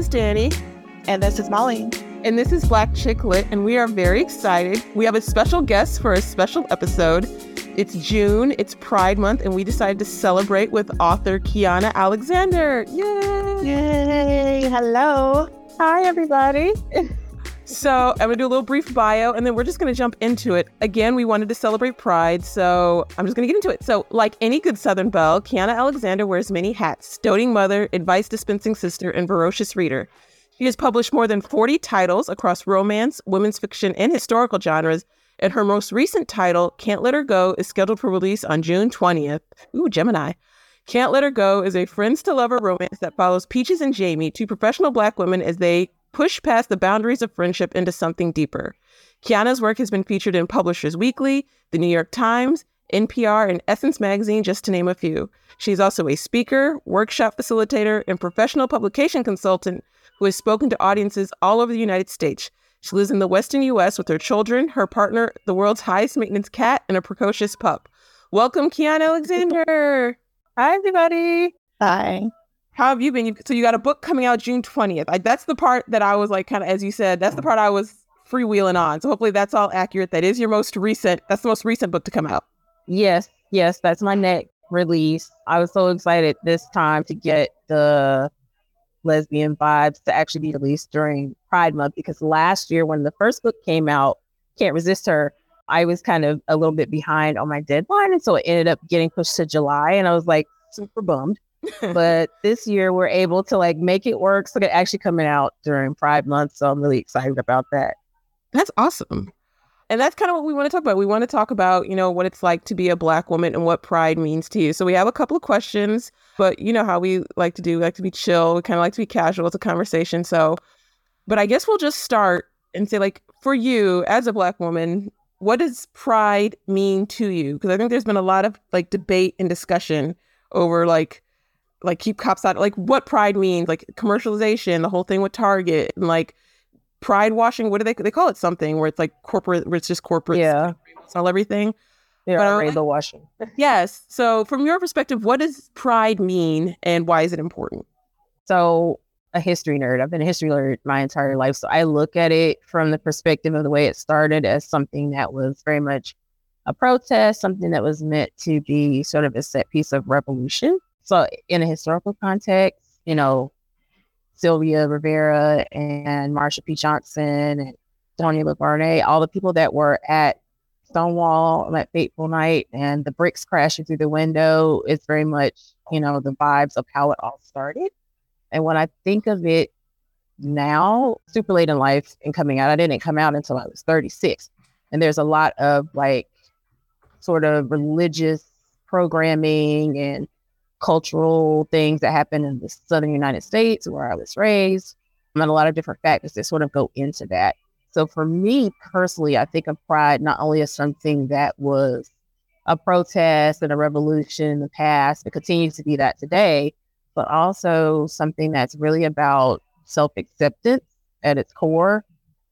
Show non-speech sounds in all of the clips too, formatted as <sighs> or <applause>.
Hi, guys, this is Danny. And this is Molly. And this is Black Chick Lit, and we are very excited. We have a special guest for a special episode. It's June, it's Pride Month, and we decided to celebrate with author Kianna Alexander. Yay! Yay! Hello. Hi, everybody. <laughs> So I'm gonna do a little brief bio and then we're just gonna jump into it. Again, we wanted to celebrate Pride, so I'm just gonna get into it. So, like any good Southern belle, Kianna Alexander wears many hats: doting mother, advice dispensing sister, and ferocious reader. She has published more than 40 titles across romance, women's fiction, and historical genres. And her most recent title, Can't Let Her Go, is scheduled for release on June 20th. Ooh, Gemini. Can't Let Her Go is a friends to lover romance that follows Peaches and Jamie, two professional black women, as they push past the boundaries of friendship into something deeper. Kianna's work has been featured in Publishers Weekly, The New York Times, NPR, and Essence Magazine, just to name a few. She's also a speaker, workshop facilitator, and professional publication consultant who has spoken to audiences all over the United States. She lives in the Western U.S. with her children, her partner, the world's highest maintenance cat, and a precocious pup. Welcome, Kianna Alexander. <laughs> Hi, everybody. Hi. How have you been? So you got a book coming out June 20th. I, that's the part that I was like, kind of, as you said, that's the part I was freewheeling on. So hopefully that's all accurate. That is your most recent, that's the most recent book to come out. Yes, yes, that's my next release. I was so excited this time to get the lesbian vibes to actually be released during Pride Month because last year when the first book came out, Can't Resist Her, I was kind of a little bit behind on my deadline. And so it ended up getting pushed to July. And I was like super bummed <laughs> but this year we're able to like make it work. So it's actually coming out during Pride Month. So I'm really excited about that. That's awesome. And that's kind of what we want to talk about. We want to talk about, you know, what it's like to be a black woman and what pride means to you. So we have a couple of questions, but you know how we like to do, we like to be chill. We kind of like to be casual. It's a conversation. So, but I guess we'll just start and say, like, for you as a black woman, what does pride mean to you? Because I think there's been a lot of like debate and discussion over like like keep cops out like what pride means like commercialization the whole thing with target and like pride washing what do they they call it something where it's like corporate where it's just corporate yeah. sell everything? Yeah rainbow washing. Yes. So from your perspective what does pride mean and why is it important? So a history nerd. I've been a history nerd my entire life so i look at it from the perspective of the way it started as something that was very much a protest something that was meant to be sort of a set piece of revolution so, in a historical context, you know, Sylvia Rivera and Marsha P. Johnson and Stormé DeLarverie, all the people that were at Stonewall on that fateful night and the bricks crashing through the window is very much, you know, the vibes of how it all started. And when I think of it now, super late in life and coming out, I didn't come out until I was 36. And there's a lot of like sort of religious programming and cultural things that happen in the southern United States where I was raised, and a lot of different factors that sort of go into that. So for me personally, I think of pride not only as something that was a protest and a revolution in the past, it continues to be that today, but also something that's really about self acceptance at its core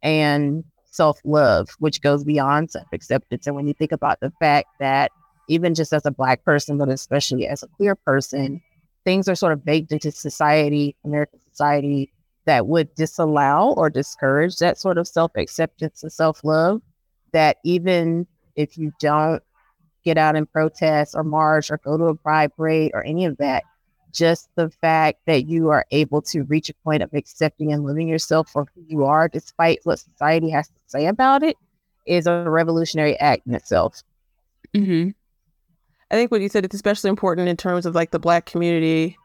and self love, which goes beyond self acceptance. And when you think about the fact that even just as a Black person, but especially as a queer person, things are sort of baked into society, American society, that would disallow or discourage that sort of self acceptance and self love. That even if you don't get out and protest or march or go to a pride parade or any of that, just the fact that you are able to reach a point of accepting and living yourself for who you are, despite what society has to say about it, is a revolutionary act in itself. Mm-hmm. I think what you said it's especially important in terms of like the black community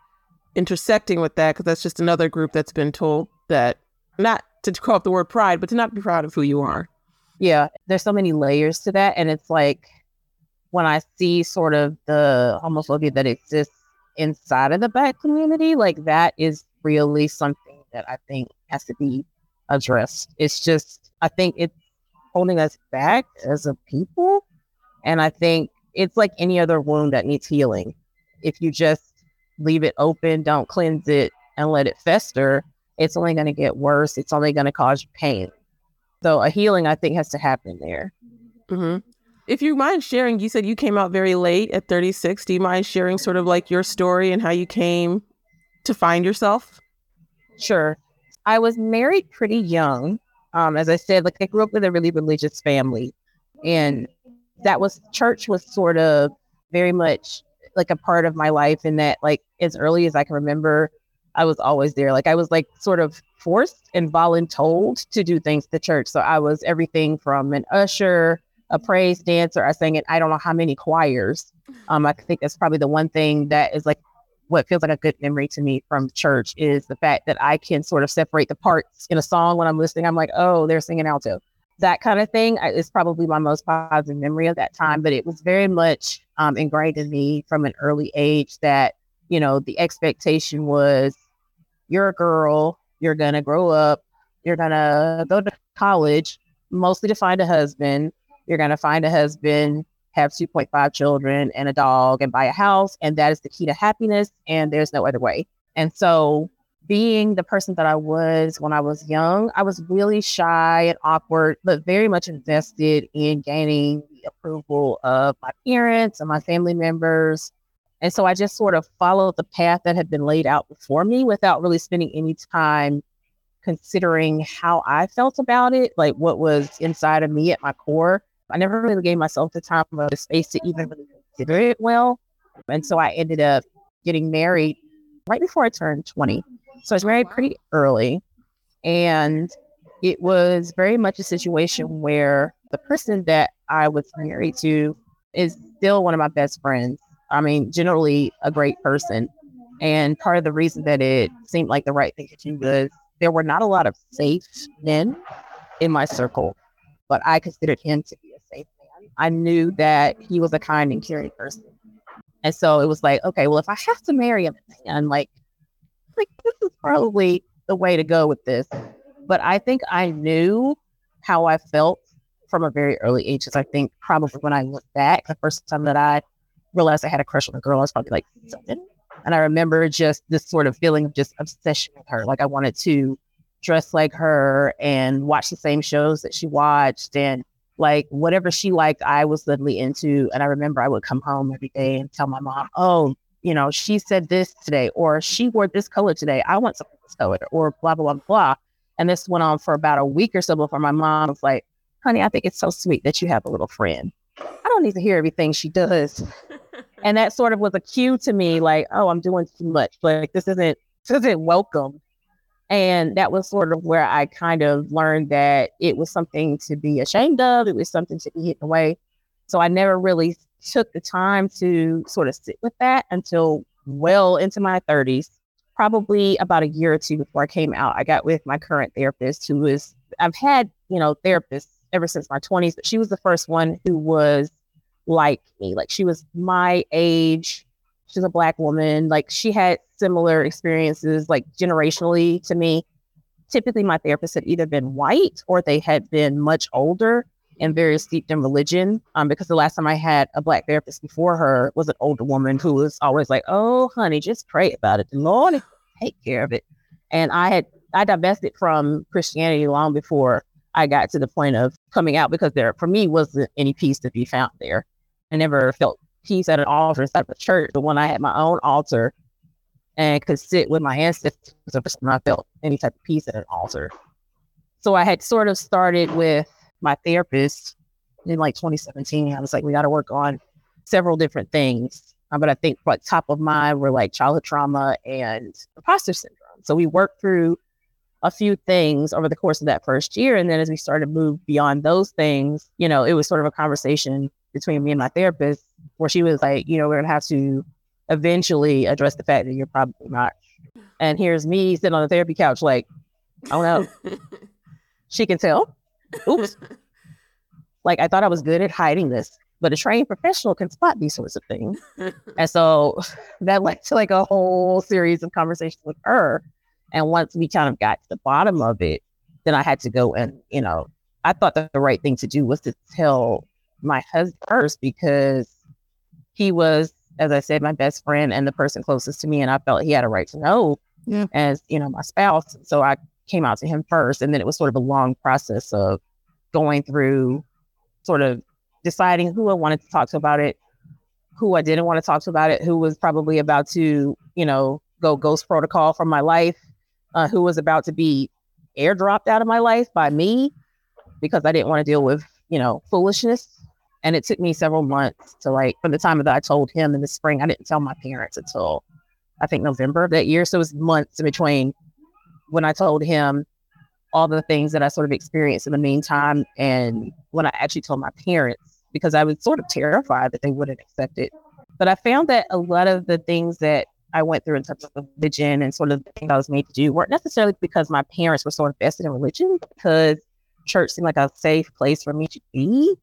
intersecting with that because that's just another group that's been told that not to call up the word pride, but to not be proud of who you are. Yeah, there's so many layers to that, and it's like when I see sort of the homophobia that exists inside of the black community, like that is really something that I think has to be addressed. It's just I think it's holding us back as a people, and I think it's like any other wound that needs healing. If you just leave it open, don't cleanse it, and let it fester, it's only going to get worse. It's only going to cause pain. So a healing, I think, has to happen there. Mm-hmm. If you mind sharing, you said you came out very late at 36. Do you mind sharing sort of like your story and how you came to find yourself? Sure. I was married pretty young. Um, as I said, like I grew up with a really religious family, and that was church was sort of very much like a part of my life. In that, like as early as I can remember, I was always there. Like I was like sort of forced and voluntold to do things to church. So I was everything from an usher, a praise dancer. I sang in I don't know how many choirs. Um, I think that's probably the one thing that is like what feels like a good memory to me from church is the fact that I can sort of separate the parts in a song when I'm listening. I'm like, oh, they're singing alto. That kind of thing is probably my most positive memory of that time. But it was very much um, ingrained in me from an early age that, you know, the expectation was you're a girl, you're going to grow up, you're going to go to college, mostly to find a husband. You're going to find a husband have 2.5 children and a dog and buy a house. And that is the key to happiness. And there's no other way. And so, being the person that I was when I was young, I was really shy and awkward, but very much invested in gaining the approval of my parents and my family members. And so I just sort of followed the path that had been laid out before me without really spending any time considering how I felt about it, like what was inside of me at my core. I never really gave myself the time or the space to even really consider it well. And so I ended up getting married right before I turned 20. So I was married pretty early. And it was very much a situation where the person that I was married to is still one of my best friends. I mean, generally a great person. And part of the reason that it seemed like the right thing to do was there were not a lot of safe men in my circle, but I considered him to be a safe man. I knew that he was a kind and caring person. And so it was like, okay, well, if I have to marry a man, like, like this is probably the way to go with this. But I think I knew how I felt from a very early age. Because I think probably when I look back, the first time that I realized I had a crush on a girl, I was probably like seven. And I remember just this sort of feeling of just obsession with her. Like I wanted to dress like her and watch the same shows that she watched and like whatever she liked, I was literally into. And I remember I would come home every day and tell my mom, oh, you know, she said this today, or she wore this color today. I want something this color, or blah, blah, blah, blah. And this went on for about a week or so before my mom was like, honey, I think it's so sweet that you have a little friend. I don't need to hear everything she does. <laughs> and that sort of was a cue to me, like, oh, I'm doing too much. Like this isn't this isn't welcome. And that was sort of where I kind of learned that it was something to be ashamed of. It was something to be hidden away. So I never really took the time to sort of sit with that until well into my 30s. Probably about a year or two before I came out, I got with my current therapist, who was, I've had, you know, therapists ever since my 20s, but she was the first one who was like me. Like she was my age, she's a black woman. Like she had similar experiences, like generationally to me. Typically, my therapists had either been white or they had been much older and very steeped in religion. Um, because the last time I had a black therapist before her was an older woman who was always like, "Oh, honey, just pray about it. The Lord take care of it." And I had I divested from Christianity long before I got to the point of coming out because there, for me, wasn't any peace to be found there. I never felt peace at an altar instead of a church. But when I had my own altar and could sit with my ancestors, I felt any type of peace at an altar. So I had sort of started with my therapist in like 2017. I was like, we got to work on several different things. Uh, but I think what top of mind were like childhood trauma and imposter syndrome. So we worked through a few things over the course of that first year. And then as we started to move beyond those things, you know, it was sort of a conversation between me and my therapist where she was like, you know, we're gonna have to eventually address the fact that you're probably not. And here's me sitting on the therapy couch, like, oh no, <laughs> she can tell. Oops. like I thought I was good at hiding this, but a trained professional can spot these sorts of things. <laughs> and so <laughs> that led to like a whole series of conversations with her. And once we kind of got to the bottom of it, then I had to go and, you know, I thought that the right thing to do was to tell my husband first because he was, as I said, my best friend and the person closest to me. And I felt he had a right to know yeah. as, you know, my spouse. So I came out to him first. And then it was sort of a long process of going through sort of deciding who I wanted to talk to about it, who I didn't want to talk to about it, who was probably about to, you know, go ghost protocol from my life. uh, who was about to be airdropped out of my life by me because I didn't want to deal with, you know, foolishness. And it took me several months to like, from the time that I told him in the spring, I didn't tell my parents until I think November of that year. So it was months in between when I told him all the things that I sort of experienced in the meantime and when I actually told my parents because I was sort of terrified that they wouldn't accept it. But I found that a lot of the things that I went through in terms of religion and sort of the things I was made to do weren't necessarily because my parents were so invested in religion, because church seemed like a safe place for me to be.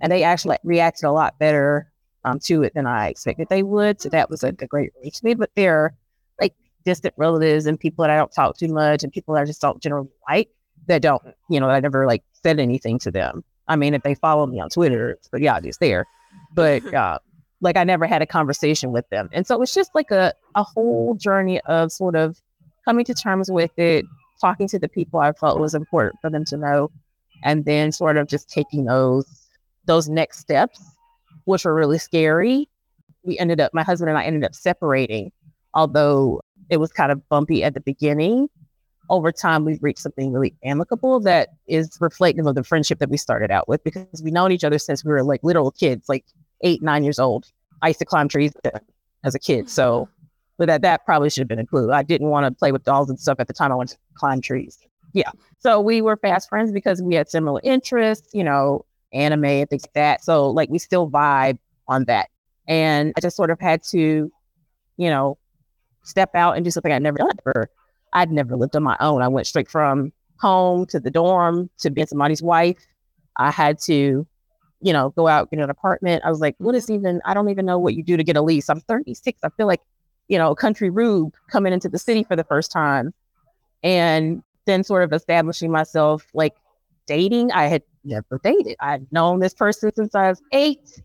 And they actually reacted a lot better um, to it than I expected they would. So that was a great relief to me. But they're like distant relatives and people that I don't talk too much and people that I just don't generally like that don't, you know, I never like said anything to them. I mean, if they follow me on Twitter, it's pretty obvious there. But <laughs> uh, like I never had a conversation with them. And so it's just like a, a whole journey of sort of coming to terms with it, talking to the people I felt was important for them to know, and then sort of just taking those those next steps, which were really scary. We ended up, my husband and I ended up separating, although it was kind of bumpy at the beginning. Over time, we've reached something really amicable that is reflective of the friendship that we started out with because we've known each other since we were like literal kids, like eight, nine years old. I used to climb trees as a kid. So, but that, that probably should have been a clue. I didn't want to play with dolls and stuff at the time. I wanted to climb trees. Yeah. So we were fast friends because we had similar interests, you know, anime and things like that. So, like, we still vibe on that. And I just sort of had to, you know, step out and do something I'd never done before. I'd never lived on my own. I went straight from home to the dorm to being somebody's wife. I had to you know, go out, get an apartment. I was like, what is even, I don't even know what you do to get a lease. I'm 36. I feel like, you know, a country rube coming into the city for the first time. And then sort of establishing myself like dating. I had never dated. I'd known this person since I was eight.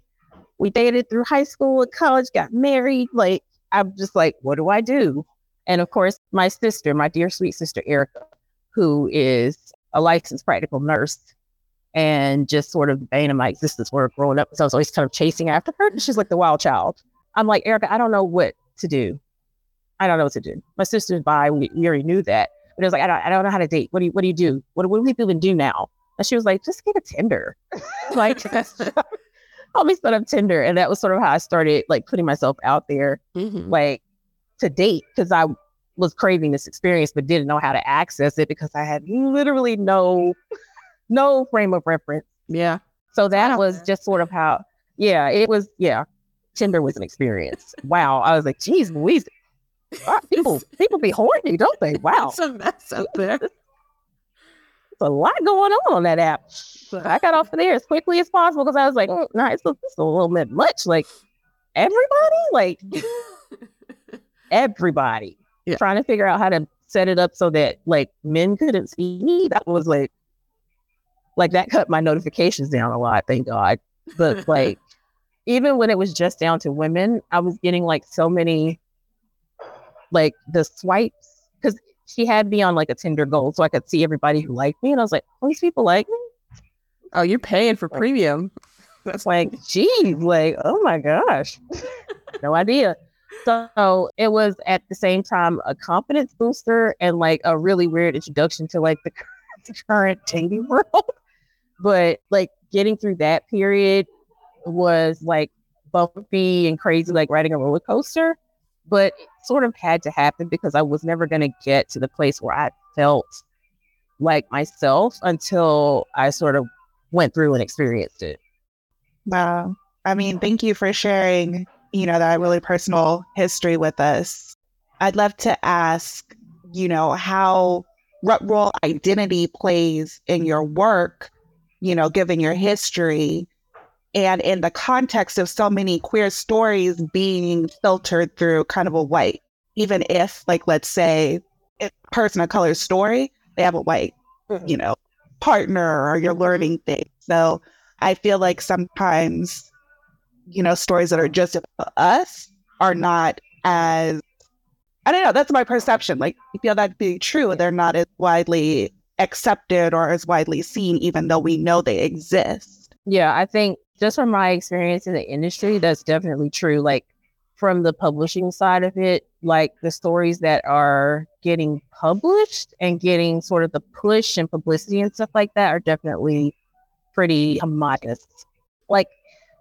We dated through high school and college, got married. Like, I'm just like, what do I do? And of course, my sister, my dear sweet sister, Erica, who is a licensed practical nurse and just sort of the bane of my existence were growing up. So I was always kind of chasing after her. She's like the wild child. I'm like, Erica, I don't know what to do. I don't know what to do. My sister's by, we, we already knew that. But it was like, I don't, I don't know how to date. What do you, what do you do? What, what do people even do now? And she was like, just get a Tinder. <laughs> like, <laughs> help me set up Tinder. And that was sort of how I started like putting myself out there, mm-hmm. like to date, because I was craving this experience, but didn't know how to access it because I had literally no no frame of reference. Yeah. So that was just sort of how, yeah, it was, yeah. Tinder was an experience. wow. I was like, geez, Louise, people, people be horny, don't they? Wow. It's a mess out there. <laughs> A lot going on on that app. So I got off of there as quickly as possible because I was like, oh, nah, it's a, it's a little bit much. Like, everybody, like, <laughs> everybody yeah. trying to figure out how to set it up so that like men couldn't see me. That was like, like that cut my notifications down a lot, thank God. But <laughs> like even when it was just down to women, I was getting like so many like the swipes because she had me on like a Tinder gold so I could see everybody who liked me. And I was like, all these people like me. Oh, you're paying for premium. <laughs> That's like, geez, like, oh my gosh. <laughs> no idea. So it was at the same time a confidence booster and like a really weird introduction to like the, <laughs> the current dating world. But like getting through that period was like bumpy and crazy, like riding a roller coaster. But it sort of had to happen because I was never going to get to the place where I felt like myself until I sort of went through and experienced it. Wow. I mean, thank you for sharing, you know, that really personal history with us. I'd love to ask, you know, how what role identity plays in your work you know, given your history and in the context of so many queer stories being filtered through kind of a white, even if, like, let's say, a person of color story, they have a white, mm-hmm. you know, partner or you're learning things. So I feel like sometimes, you know, stories that are just about us are not as I don't know, that's my perception. Like I feel that to be true. They're not as widely accepted or as widely seen, even though we know they exist. Yeah, I think just from my experience in the industry, that's definitely true. Like from the publishing side of it, like the stories that are getting published and getting sort of the push and publicity and stuff like that are definitely pretty homogenous. Like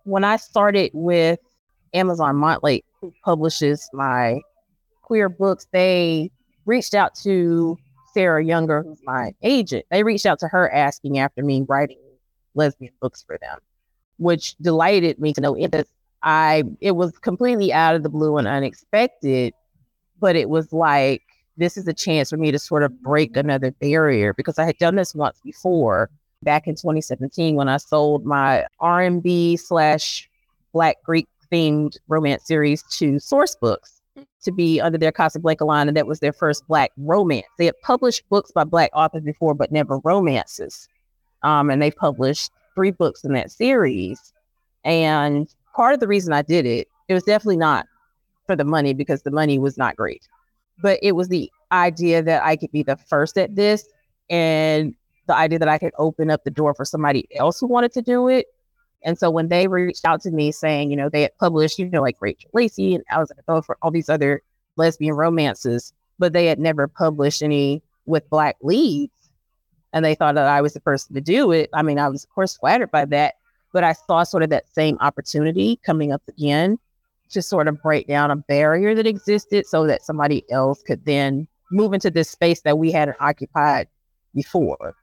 when I started with Amazon Montlake, who publishes my queer books, they reached out to Sarah Younger, who's my agent. They reached out to her asking after me writing lesbian books for them, which delighted me to know it. I it was completely out of the blue and unexpected, but it was like this is a chance for me to sort of break another barrier because I had done this once before back in 2017 when I sold my R&B slash Black Greek themed romance series to Sourcebooks to be under their Casablanca line, and that was their first Black romance. They had published books by Black authors before, but never romances. Um, and they published three books in that series. And part of the reason I did it, it was definitely not for the money because the money was not great, but it was the idea that I could be the first at this and the idea that I could open up the door for somebody else who wanted to do it. And so when they reached out to me saying, you know, they had published, you know, like Rachel Lacey and I was like, oh, for all these other lesbian romances, but they had never published any with black leads. And they thought that I was the person to do it. I mean, I was of course flattered by that, but I saw sort of that same opportunity coming up again to sort of break down a barrier that existed so that somebody else could then move into this space that we hadn't occupied before.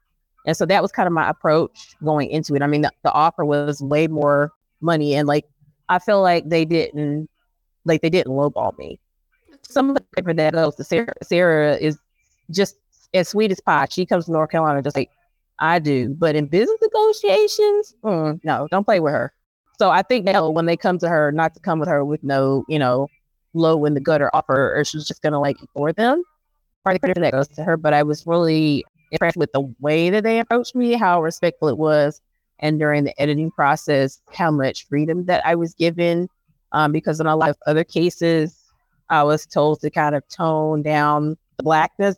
And so that was kind of my approach going into it. I mean, the, the offer was way more money, and like I feel like they didn't, like they didn't lowball me. Some of the paper that goes to Sarah, Sarah is just as sweet as pie. She comes to North Carolina just like I do, but in business negotiations, mm, no, don't play with her. So I think that when they come to her, not to come with her with no, you know, low in the gutter offer, or she's just gonna like ignore them. Part of that goes to her, but I was really impressed with the way that they approached me, how respectful it was, and during the editing process, how much freedom that I was given. Um, because in a lot of other cases, I was told to kind of tone down the blackness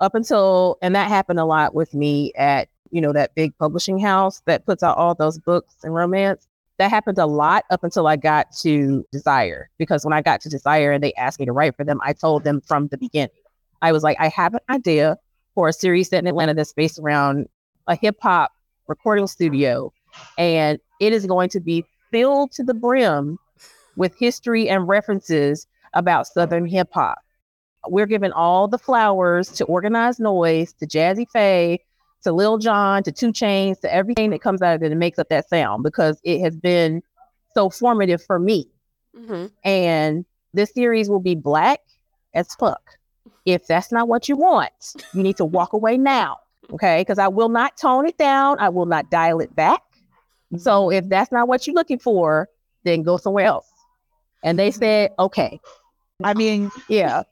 up until, and that happened a lot with me at, you know, that big publishing house that puts out all those books and romance. That happened a lot up until I got to Desire. Because when I got to Desire and they asked me to write for them, I told them from the beginning, I was like, I have an idea for a series set in Atlanta that's based around a hip hop recording studio. And it is going to be filled to the brim with history and references about Southern hip hop. We're giving all the flowers to Organized Noise, to Jazzy Pha, to Lil Jon, to 2 Chainz, to everything that comes out of it and makes up that sound because it has been so formative for me. Mm-hmm. And this series will be black as fuck. If that's not what you want, you need to walk away now. Okay. Because I will not tone it down, I will not dial it back. So if that's not what you're looking for, then go somewhere else. And they said, okay. I mean, yeah,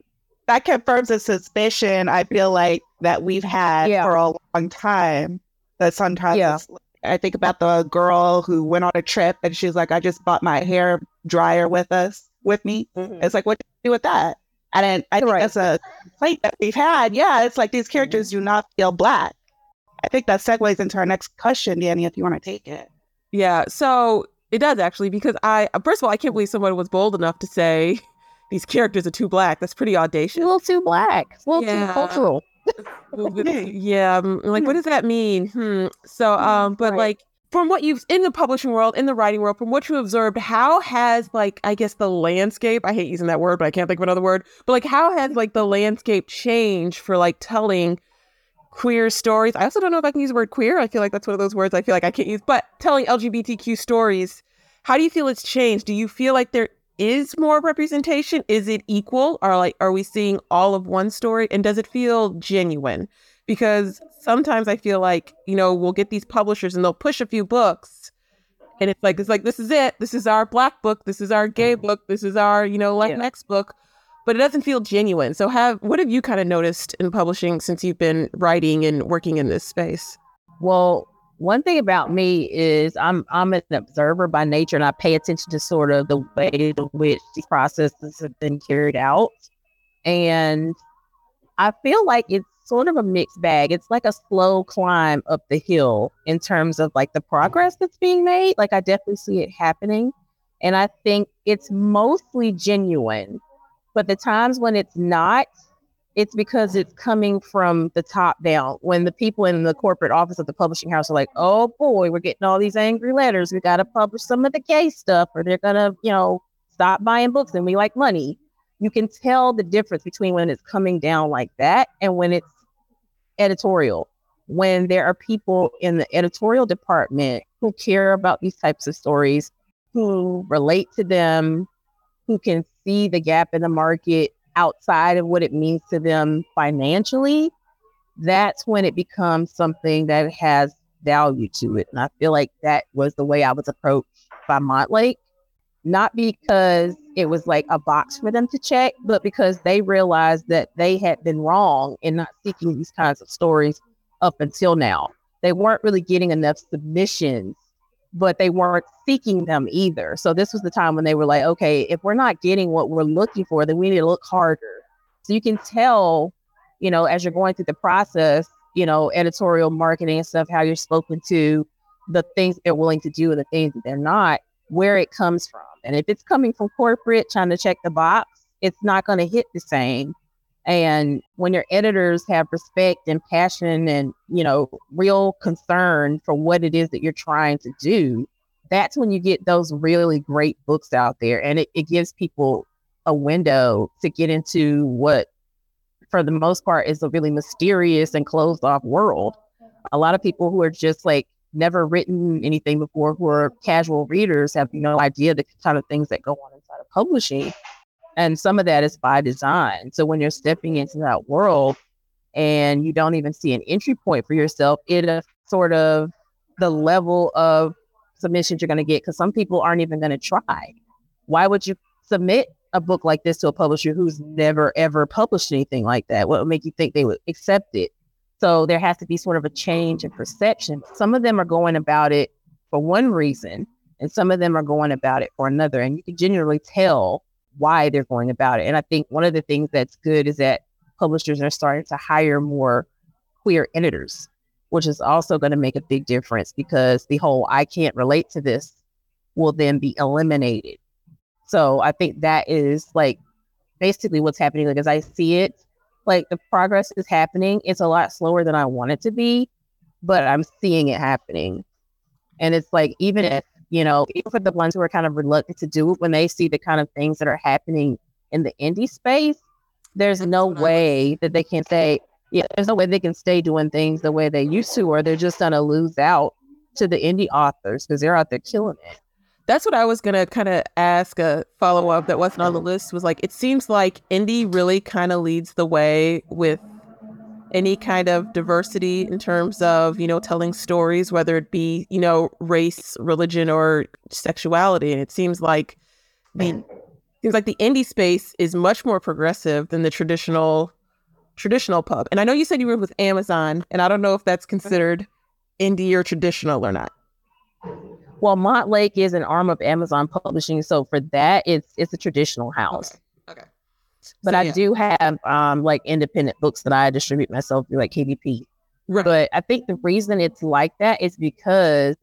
that confirms a suspicion I feel like that we've had yeah. for a long time. That sometimes yeah. I think about the girl who went on a trip and she's like, I just bought my hair dryer with us with me. Mm-hmm. It's like, what do you do with that? And I think right. that's a complaint that we've had. Yeah, it's like these characters do not feel black. I think that segues into our next question, Danny, if you want to take it. Yeah, so it does actually, because I, first of all, I can't believe someone was bold enough to say these characters are too black. That's pretty audacious. A little too black. <laughs> A little yeah. too cultural. yeah, like what does that mean? Hmm. So, um, but right. like from what you've in the publishing world, in the writing world, from what you observed, how has like I guess the landscape? I hate using that word, but I can't think of another word. But like, how has like the landscape changed for like telling queer stories? I also don't know if I can use the word queer. I feel like that's one of those words I feel like I can't use. But telling LGBTQ stories, how do you feel it's changed? Do you feel like there is more representation? Is it equal? Are like are we seeing all of one story? And does it feel genuine? Because sometimes I feel like, you know, we'll get these publishers and they'll push a few books and it's like it's like this is it. This is our black book, this is our gay book, this is our, you know, Latinx yeah. book. But it doesn't feel genuine. So have what have you kind of noticed in publishing since you've been writing and working in this space? Well, one thing about me is I'm I'm an observer by nature and I pay attention to sort of the way in which these processes have been carried out. And I feel like it's sort of a mixed bag. It's like a slow climb up the hill in terms of like the progress that's being made. Like I definitely see it happening. And I think it's mostly genuine. But the times when it's not, it's because it's coming from the top down. When the people in the corporate office of the publishing house are like, oh boy, we're getting all these angry letters. We got to publish some of the gay stuff, or they're going to, you know, stop buying books and we like money. You can tell the difference between when it's coming down like that and when it's editorial. When there are people in the editorial department who care about these types of stories, who relate to them, who can see the gap in the market outside of what it means to them financially, that's when it becomes something that has value to it. And I feel like that was the way I was approached by Montlake, not because it was like a box for them to check, but because they realized that they had been wrong in not seeking these kinds of stories up until now. They weren't really getting enough submissions but they weren't seeking them either. So this was the time when they were like, okay, if we're not getting what we're looking for, then we need to look harder. So you can tell, you know, as you're going through the process, you know, editorial marketing and stuff, how you're spoken to, the things they're willing to do and the things that they're not, where it comes from. And if it's coming from corporate trying to check the box, it's not going to hit the same and when your editors have respect and passion and, you know, real concern for what it is that you're trying to do, that's when you get those really great books out there. And it, it gives people a window to get into what, for the most part, is a really mysterious and closed off world. A lot of people who are just like never written anything before, who are casual readers, have no idea the kind of things that go on inside of publishing. And some of that is by design. So when you're stepping into that world and you don't even see an entry point for yourself, it is sort of the level of submissions you're going to get because some people aren't even going to try. Why would you submit a book like this to a publisher who's never ever published anything like that? What would make you think they would accept it? So there has to be sort of a change in perception. Some of them are going about it for one reason, and some of them are going about it for another. And you can genuinely tell why they're going about it. And I think one of the things that's good is that publishers are starting to hire more queer editors, which is also going to make a big difference because the whole I can't relate to this will then be eliminated. So I think that is like basically what's happening. Like as I see it, like the progress is happening. It's a lot slower than I want it to be, but I'm seeing it happening. And it's like even if you know, even for the ones who are kind of reluctant to do it, when they see the kind of things that are happening in the indie space, there's no way that they can say, yeah, there's no way they can stay doing things the way they used to, or they're just going to lose out to the indie authors because they're out there killing it. That's what I was gonna kind of ask a follow up that wasn't on the list. Was like, it seems like indie really kind of leads the way with any kind of diversity in terms of you know telling stories whether it be you know race religion or sexuality. And it seems like the seems like the indie space is much more progressive than the traditional traditional pub. And i know you said you were with amazon and i don't know if that's uh-huh. considered indie or traditional or not. Well montlake is an arm of amazon publishing so for that it's it's a traditional house. But so, I yeah. do have um like independent books that I distribute myself through like KDP. Right. But I think the reason it's like that is because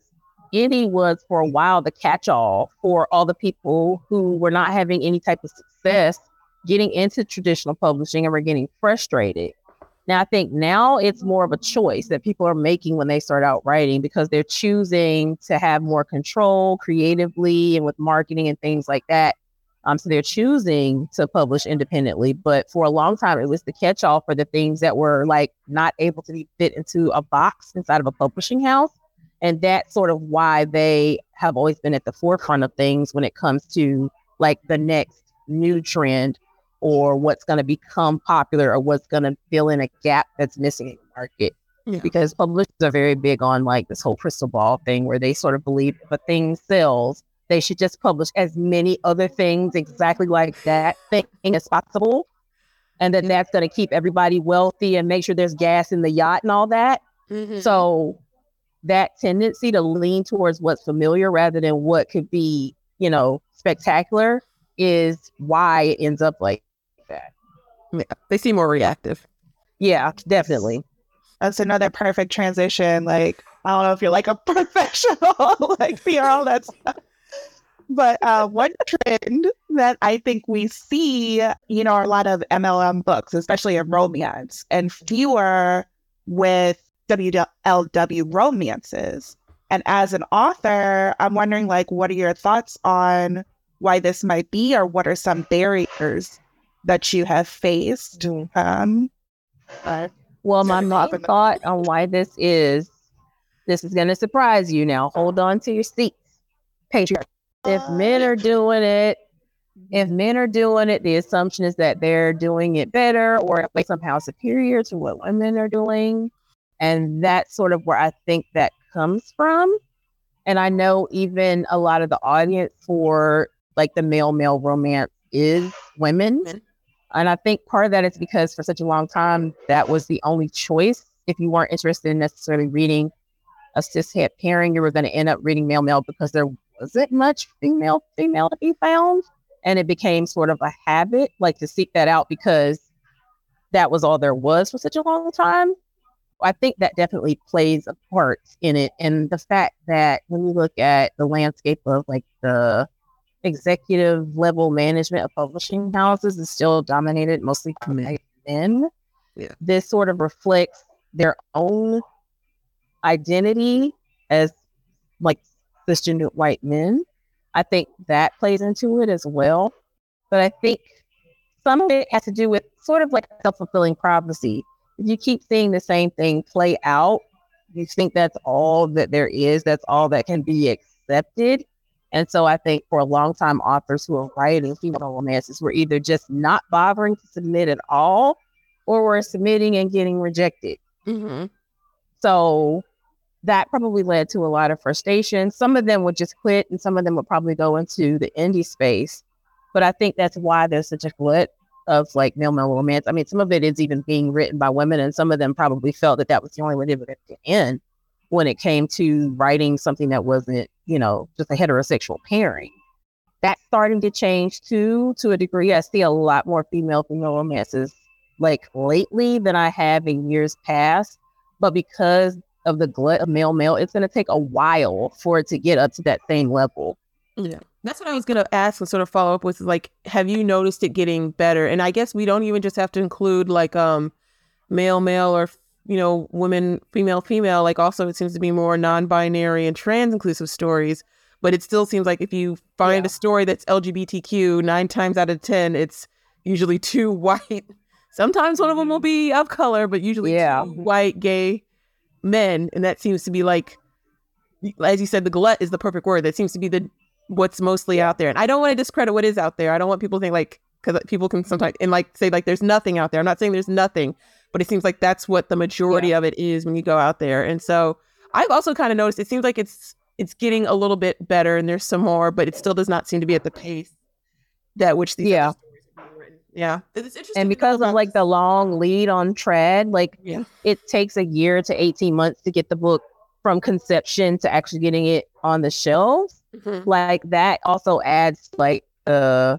indie was for a while the catch-all for all the people who were not having any type of success getting into traditional publishing and were getting frustrated. Now I think now it's more of a choice that people are making when they start out writing because they're choosing to have more control creatively and with marketing and things like that um, so they're choosing to publish independently. But for a long time, it was the catch all for the things that were like not able to be fit into a box inside of a publishing house. And that's sort of why they have always been at the forefront of things when it comes to like the next new trend or what's going to become popular or what's going to fill in a gap that's missing in the market. Yeah. Because publishers are very big on like this whole crystal ball thing where they sort of believe if a thing sells, they should just publish as many other things exactly like that thing as possible. And then that's going to keep everybody wealthy and make sure there's gas in the yacht and all that. Mm-hmm. So that tendency to lean towards what's familiar rather than what could be, you know, spectacular is why it ends up like that. Yeah, they seem more reactive. Yeah, definitely. That's another perfect transition. Like, I don't know if you're like a <laughs> professional, <laughs> like PR, all that stuff. But uh, one trend that I think we see, you know, a lot of MLM books, especially of romance, and fewer with WLW romances. And as an author, I'm wondering, like, what are your thoughts on why this might be, or what are some barriers that you have faced? Um, Uh, well, my <laughs> thought on why this is this is going to surprise you. Now, hold on to your seats. Patriarchy. If uh, men are doing it, if mm-hmm. men are doing it, the assumption is that they're doing it better or like somehow superior to what women are doing. And that's sort of where I think that comes from. And I know even a lot of the audience for like the male male romance is women. And I think part of that is because for such a long time, that was the only choice. If you weren't interested in necessarily reading a cis cishet pairing, you were going to end up reading male male because there wasn't much female female to be found. And it became sort of a habit, like to seek that out because that was all there was for such a long time. I think that definitely plays a part in it. And the fact that when you look at the landscape of like the executive level management of publishing houses is still dominated mostly by mm-hmm. men. Yeah. This sort of reflects their own identity as like cisgender white men. I think that plays into it as well. But I think some of it has to do with sort of like self fulfilling prophecy. If you keep seeing the same thing play out, you think that's all that there is, that's all that can be accepted. And so I think for a long time, authors who are writing female romances were either just not bothering to submit at all or were submitting and getting rejected. Mm-hmm. So that probably led to a lot of frustration. Some of them would just quit and some of them would probably go into the indie space. But I think that's why there's such a glut of like male male romance. I mean, some of it is even being written by women, and some of them probably felt that that was the only way they to get in when it came to writing something that wasn't, you know, just a heterosexual pairing. That's starting to change too, to a degree. I see a lot more female female romances like lately than I have in years past. But because of the glut of male male, it's going to take a while for it to get up to that same level. Yeah. That's what I was gonna ask and sort of follow up with is like, have you noticed it getting better? And I guess we don't even just have to include like um male male or you know, women female female, like also it seems to be more non binary and trans inclusive stories. But it still seems like if you find Yeah. a story that's LGBTQ, nine times out of ten, it's usually <laughs> two white. Sometimes one of them will be of color, but usually Yeah. two white gay men. And that seems to be like as you said, the glut is the perfect word. That seems to be the what's mostly out there. And I don't want to discredit what is out there. I don't want people to think like because people can sometimes and like say like there's nothing out there. I'm not saying there's nothing, but it seems like that's what the majority of it is when you go out there. And so I've also kind of noticed it seems like it's it's getting a little bit better and there's some more, but it still does not seem to be at the pace that which these Yeah. other stories are being written. Yeah. It's interesting. And because of like the long lead on trad, like Yeah. it takes a year to 18 months to get the book from conception to actually getting it on the shelves. Mhm. Like that also adds like uh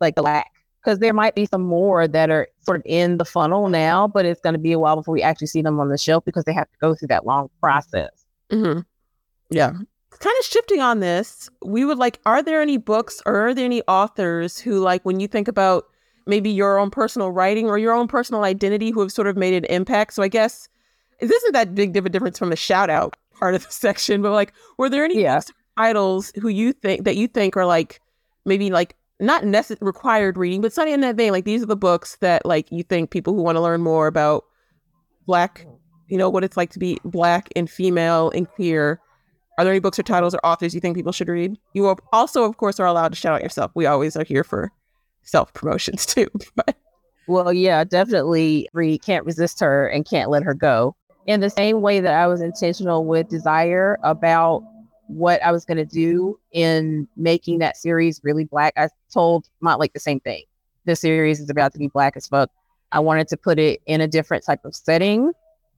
like the lack. Because there might be some more that are sort of in the funnel now, but it's going to be a while before we actually see them on the shelf because they have to go through that long process. hmm Yeah. Kind of shifting on this, we would like, are there any books or are there any authors who, like, when you think about maybe your own personal writing or your own personal identity who have sort of made an impact? So I guess this isn't that big of a difference from the shout out part of the <laughs> section, but like, were there any Yeah. titles who you think that you think are like maybe like not necess- required reading, but something in that vein? Like, these are the books that like you think people who want to learn more about Black, you know, what it's like to be Black and female and queer. Are there any books or titles or authors you think people should read? You also, of course, are allowed to shout out yourself. We always are here for self promotions <laughs> too. But Well, yeah, definitely read Can't Resist Her and Can't Let Her Go. In the same way that I was intentional with Desire about what I was going to do in making that series really black, I told Montlake the same thing. The series is about to be black as fuck. I wanted to put it in a different type of setting,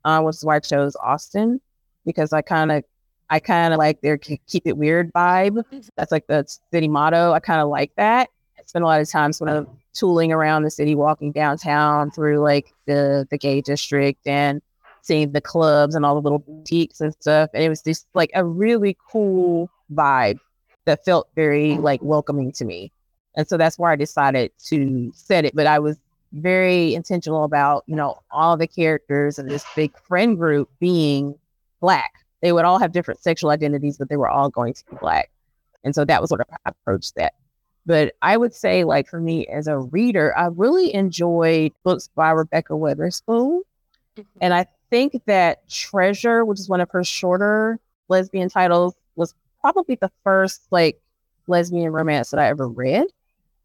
uh, which is why I chose Austin because I kind of, I kind of like their keep it weird vibe. That's like the city motto. I kind of like that. I spend a lot of time sort of tooling around the city, walking downtown through like the the gay district and seeing the clubs and all the little boutiques and stuff. And it was just like a really cool vibe. that felt very like welcoming to me. And so that's why I decided to set it. But I was very intentional about, you know, all the characters and this big friend group being black. They would all have different sexual identities, but they were all going to be black. And so that was sort of how I approached that. But I would say, like for me as a reader, I really enjoyed books by Rebekah Weatherspoon. Mm-hmm. And I think that Treasure, which is one of her shorter lesbian titles, was probably the first like lesbian romance that I ever read.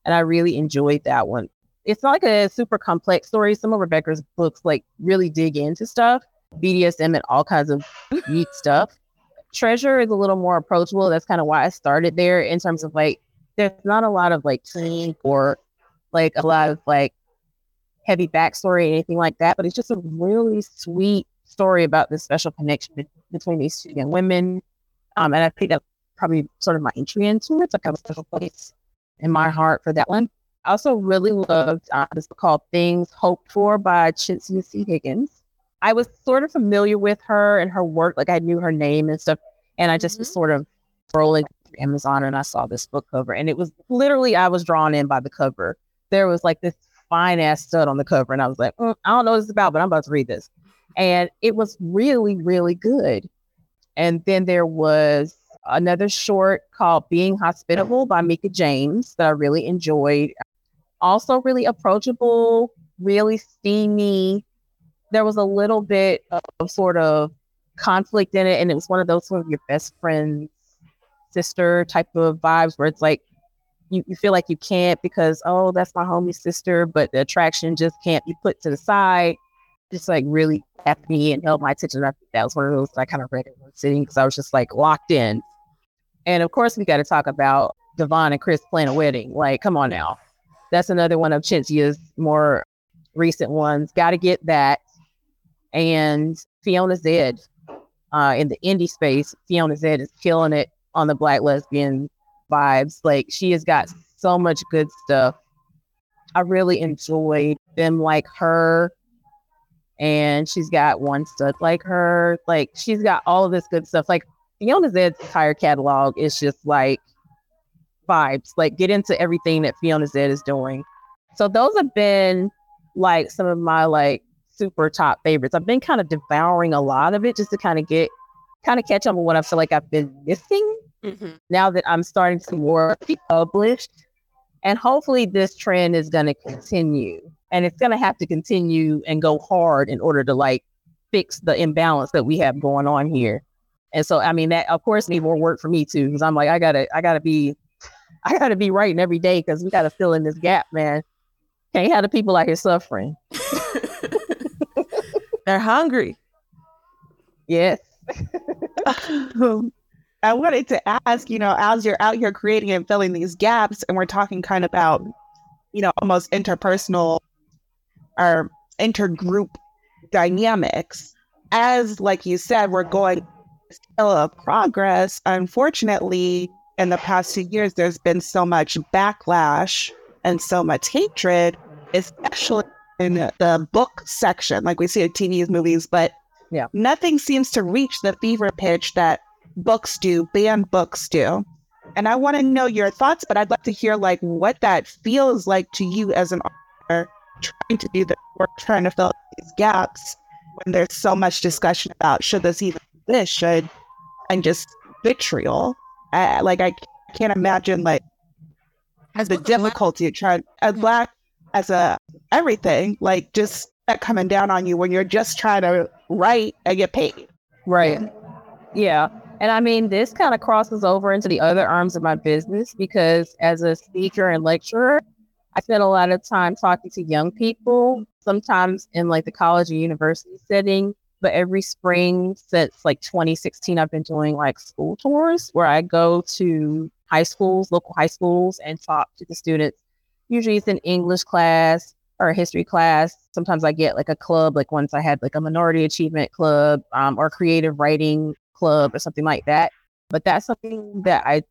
And I really enjoyed that one. It's not like a super complex story. Some of Rebekah's books like really dig into stuff, BDSM and all kinds of neat stuff. Treasure is a little more approachable. That's kind of why I started there in terms of like, there's not a lot of like teen or like a lot of like heavy backstory or anything like that, but it's just a really sweet story about this special connection between these two young women. Um, and I think that probably sort of my entry into it. It's like a special place in my heart for that one. I also really loved uh, this book called Things Hoped For by Chencia C. Higgins. I was sort of familiar with her and her work, like I knew her name and stuff. And I just mm-hmm. was sort of scrolling Amazon and I saw this book cover. And it was literally, I was drawn in by the cover. There was like this fine ass stud on the cover. And I was like, mm, I don't know what it's about, but I'm about to read this. And it was really, really good. And then there was another short called Being Hospitable by Mika James that I really enjoyed. Also, really approachable, really steamy. There was a little bit of sort of conflict in it, and it was one of those sort of your best friend's sister type of vibes where it's like you, you feel like you can't because, oh, that's my homie sister, but the attraction just can't be put to the side. Just like really kept me and held my attention. That was one of those I kind of read one sitting because I was just like locked in. And of course, we got to talk about D'Vaughn and Kris planning a wedding. Like, come on now. That's another one of Chencia's more recent ones. Got to get that. And Fiona Zedde uh, in the indie space, Fiona Zedde is killing it on the Black lesbian vibes. Like, she has got so much good stuff. I really enjoyed them like her. And she's got one stud like her. Like, she's got all of this good stuff. Like, Fiona Zedde's entire catalog is just like vibes. Like get into everything that Fiona Zedde is doing. So those have been like some of my like super top favorites. I've been kind of devouring a lot of it just to kind of get kind of catch up on what I feel like I've been missing. Mm-hmm. Now that I'm starting to more be published. And hopefully this trend is gonna continue. And it's gonna have to continue and go hard in order to like fix the imbalance that we have going on here. And so, I mean, that of course need more work for me too, because I'm like, I gotta, I gotta be, <laughs> I gotta be writing every day because we gotta fill in this gap, man. Can't have the people out here suffering. <laughs> <laughs> They're hungry. Yes. Um, I wanted to ask, you know, as you're out here creating and filling these gaps, and we're talking kind of about, you know, almost interpersonal or intergroup dynamics. As, like you said, we're going still of progress. Unfortunately, in the past two years, there's been so much backlash and so much hatred, especially in the book section, like we see in TVs, movies, but yeah, nothing seems to reach the fever pitch that books do, banned books do. And I want to know your thoughts, but I'd love to hear like what that feels like to you as an author trying to do the work, trying to fill these gaps when there's so much discussion about should this even this should and just vitriol. Uh, like I can't imagine like as the difficulty of trying as black as a everything like just that coming down on you when you're just trying to write and get paid. Right. Yeah. And I mean, this kind of crosses over into the other arms of my business because as a speaker and lecturer, I spend a lot of time talking to young people, sometimes in like the college or university setting, but every spring since like 2016 i've been doing like school tours where i go to high schools local high schools and talk to the students usually it's an english class or a history class sometimes i get like a club like once i had like a minority achievement club um, or creative writing club or something like that but that's something that i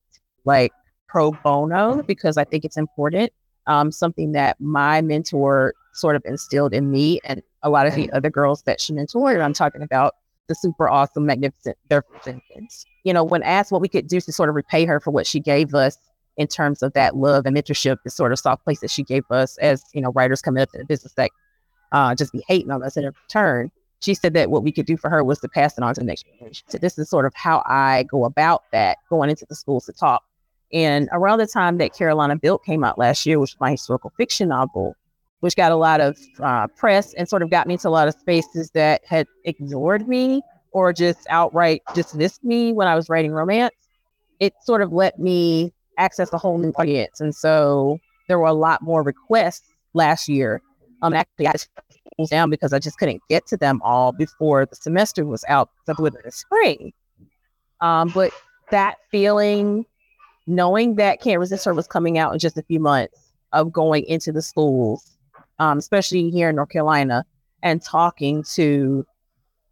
like pro bono because i think it's important um, something that my mentor sort of instilled in me and a lot of the other girls that she mentored. I'm talking about the super awesome, magnificent, Jenkins. You know, when asked what we could do to sort of repay her for what she gave us in terms of that love and mentorship, the sort of soft place that she gave us as, you know, writers coming up in the business that uh, just be hating on us in return. She said that what we could do for her was to pass it on to the next generation. So this is sort of how I go about that, going into the schools to talk. And around the time that Carolina Built came out last year, which was my historical fiction novel, which got a lot of uh, press and sort of got me into a lot of spaces that had ignored me or just outright dismissed me when I was writing romance. It sort of let me access a whole new audience. And so there were a lot more requests last year. Um, actually, I just down because I just couldn't get to them all before the semester was out with the spring. Um, but that feeling, knowing that Can't Resist Her was coming out in just a few months of going into the schools um, especially here in North Carolina, and talking to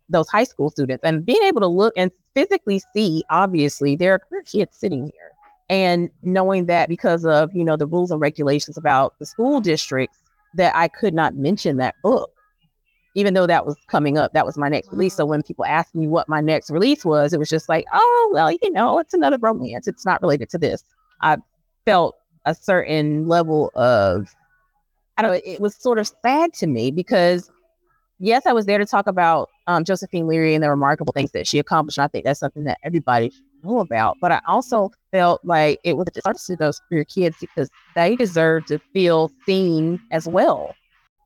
those high school students and being able to look and physically see, obviously, there are kids sitting here. And knowing that because of, you know, the rules and regulations about the school districts, that I could not mention that book, even though that was coming up. That was my next release. So when people asked me what my next release was, it was just like, oh, well, you know, it's another romance. It's not related to this. I felt a certain level of I don't know, it was sort of sad to me because yes, I was there to talk about um, Josephine Leary and the remarkable things that she accomplished. And I think that's something that everybody about. But I also felt like it was a disservice to those queer kids because they deserve to feel seen as well.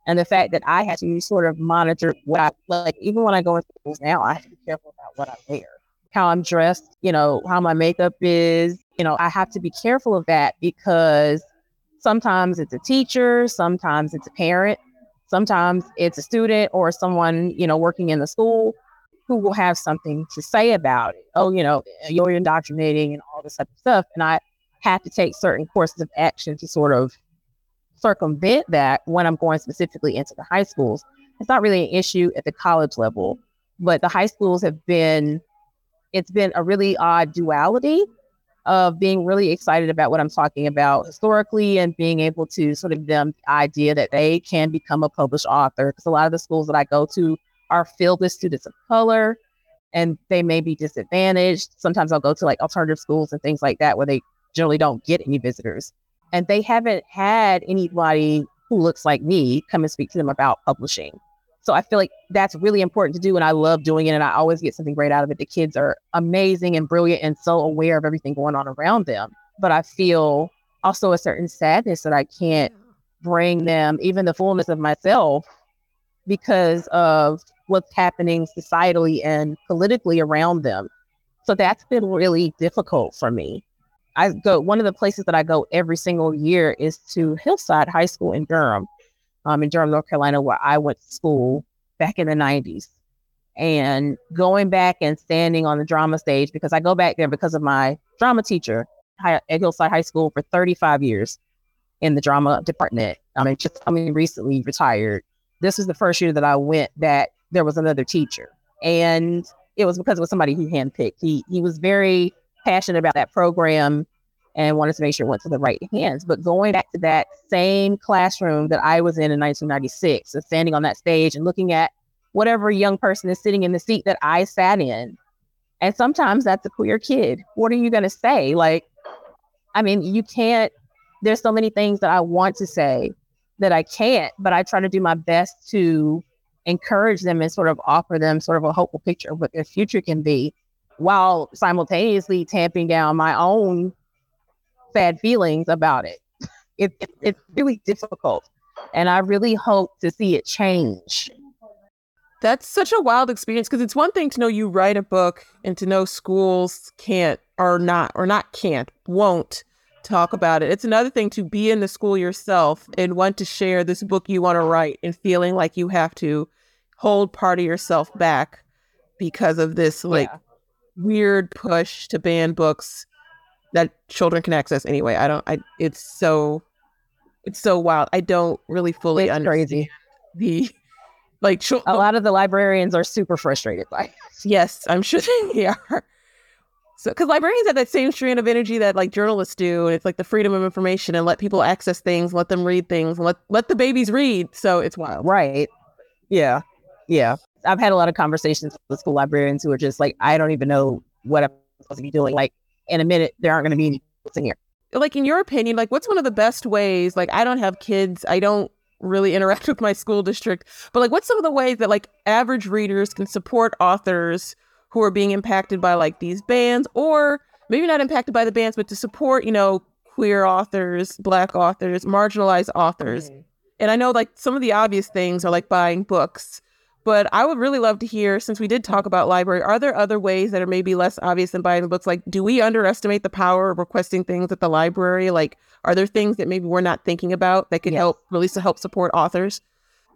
And the fact that I had to sort of monitor what I like, even when I go into schools now, I have to be careful about what I wear, how I'm dressed, you know, how my makeup is. You know, I have to be careful of that because Sometimes it's a teacher, sometimes it's a parent, sometimes it's a student or someone, you know, working in the school who will have something to say about it. Oh, you know, you're indoctrinating and all this type of stuff. And I have to take certain courses of action to sort of circumvent that when I'm going specifically into the high schools. It's not really an issue at the college level, but the high schools have been, it's been a really odd duality of being really excited about what I'm talking about historically and being able to sort of them the idea that they can become a published author. Because a lot of the schools that I go to are filled with students of color and they may be disadvantaged. Sometimes I'll go to like alternative schools and things like that where they generally don't get any visitors. And they haven't had anybody who looks like me come and speak to them about publishing. So I feel like that's really important to do. And I love doing it. And I always get something great out of it. The kids are amazing and brilliant and so aware of everything going on around them. But I feel also a certain sadness that I can't bring them even the fullness of myself because of what's happening societally and politically around them. So that's been really difficult for me. I go one of the places that I go every single year is to Hillside High School in Durham um, in Durham, North Carolina, where I went to school back in the 90s. And going back and standing on the drama stage, because I go back there because of my drama teacher at Hillside High School for 35 years in the drama department. I mean, just I mean, recently retired. This is the first year that I went that there was another teacher. And it was because it was somebody he handpicked. He he was very passionate about that program and wanted to make sure it went to the right hands. But going back to that same classroom that I was in in 1996 and standing on that stage and looking at whatever young person is sitting in the seat that I sat in. And sometimes that's a queer kid. What are you going to say? Like, I mean, you can't, there's so many things that I want to say that I can't, but I try to do my best to encourage them and sort of offer them sort of a hopeful picture of what their future can be while simultaneously tamping down my own bad feelings about it. it, it it's really difficult. And I really hope to see it change. That's such a wild experience because it's one thing to know you write a book and to know schools can't or not or not can't won't talk about it. It's another thing to be in the school yourself and want to share this book you want to write and feeling like you have to hold part of yourself back because of this oh, like yeah. weird push to ban books that children can access anyway. I don't. I. It's so. It's so wild. I don't really fully it's understand crazy. the like. Ch- a lot of the librarians are super frustrated by. It. Yes, I'm sure <laughs> they are. So, because librarians have that same strand of energy that like journalists do, and it's like the freedom of information and let people access things, let them read things, let let the babies read. So it's wild, right? Yeah, Yeah. I've had a lot of conversations with school librarians who are just like, I don't even know what I'm supposed to be doing. Like in a minute, there aren't going to be any books in here. Like in your opinion, like what's one of the best ways? Like I don't have kids. I don't really interact <laughs> with my school district, but like what's some of the ways that like average readers can support authors who are being impacted by like these bans or maybe not impacted by the bans, but to support, you know, queer authors, black authors, marginalized authors. Mm-hmm. And I know like some of the obvious things are like buying books, but I would really love to hear since we did talk about library, are there other ways that are maybe less obvious than buying books? Like, do we underestimate the power of requesting things at the library? Like, are there things that maybe we're not thinking about that could yes. help, really to help support authors?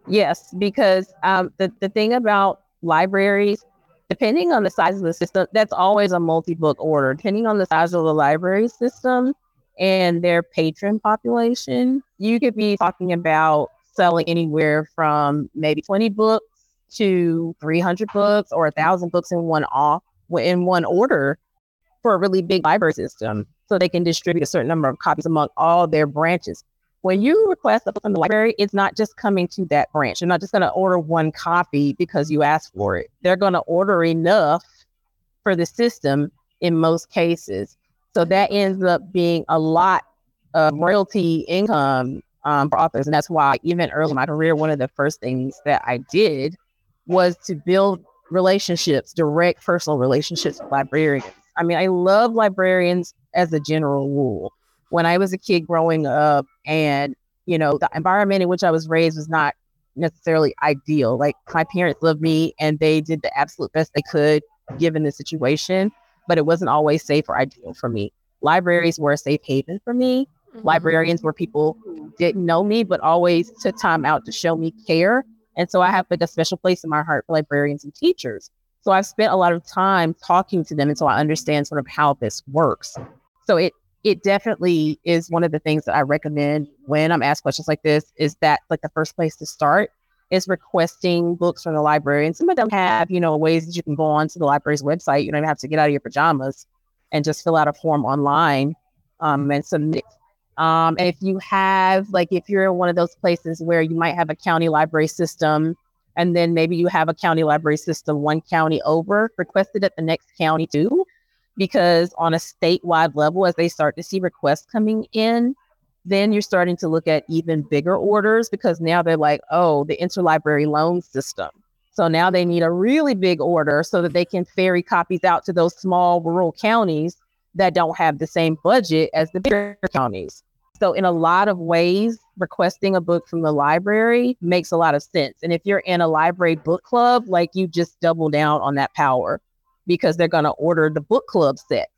Yes, because um, the, the thing about libraries, depending on the size of the system, that's always a multi book order. Depending on the size of the library system, and their patron population, you could be talking about selling anywhere from maybe 20 books to 300 books or a thousand books in one off in one order for a really big library system so they can distribute a certain number of copies among all their branches. When you request a book from the library, it's not just coming to that branch. You're not just going to order one copy because you asked for it. They're going to order enough for the system in most cases. So that ends up being a lot of royalty income um, for authors. And that's why, even early in my career, one of the first things that I did was to build relationships, direct personal relationships with librarians. I mean, I love librarians as a general rule. When I was a kid growing up, and you know, the environment in which I was raised was not necessarily ideal. Like my parents loved me and they did the absolute best they could given the situation but it wasn't always safe or ideal for me. Libraries were a safe haven for me. Mm-hmm. Librarians were people who didn't know me, but always took time out to show me care. And so I have like a special place in my heart for librarians and teachers. So I've spent a lot of time talking to them, and so I understand sort of how this works. So it it definitely is one of the things that I recommend when I'm asked questions like this. Is that like the first place to start? is requesting books from the library. And some of them have, you know, ways that you can go on to the library's website. You don't even have to get out of your pajamas and just fill out a form online um, and submit. Um, and if you have, like, if you're in one of those places where you might have a county library system, and then maybe you have a county library system one county over, request it at the next county too. Because on a statewide level, as they start to see requests coming in, then you're starting to look at even bigger orders because now they're like, oh, the interlibrary loan system. So now they need a really big order so that they can ferry copies out to those small rural counties that don't have the same budget as the bigger counties. So, in a lot of ways, requesting a book from the library makes a lot of sense. And if you're in a library book club, like you just double down on that power because they're going to order the book club sets.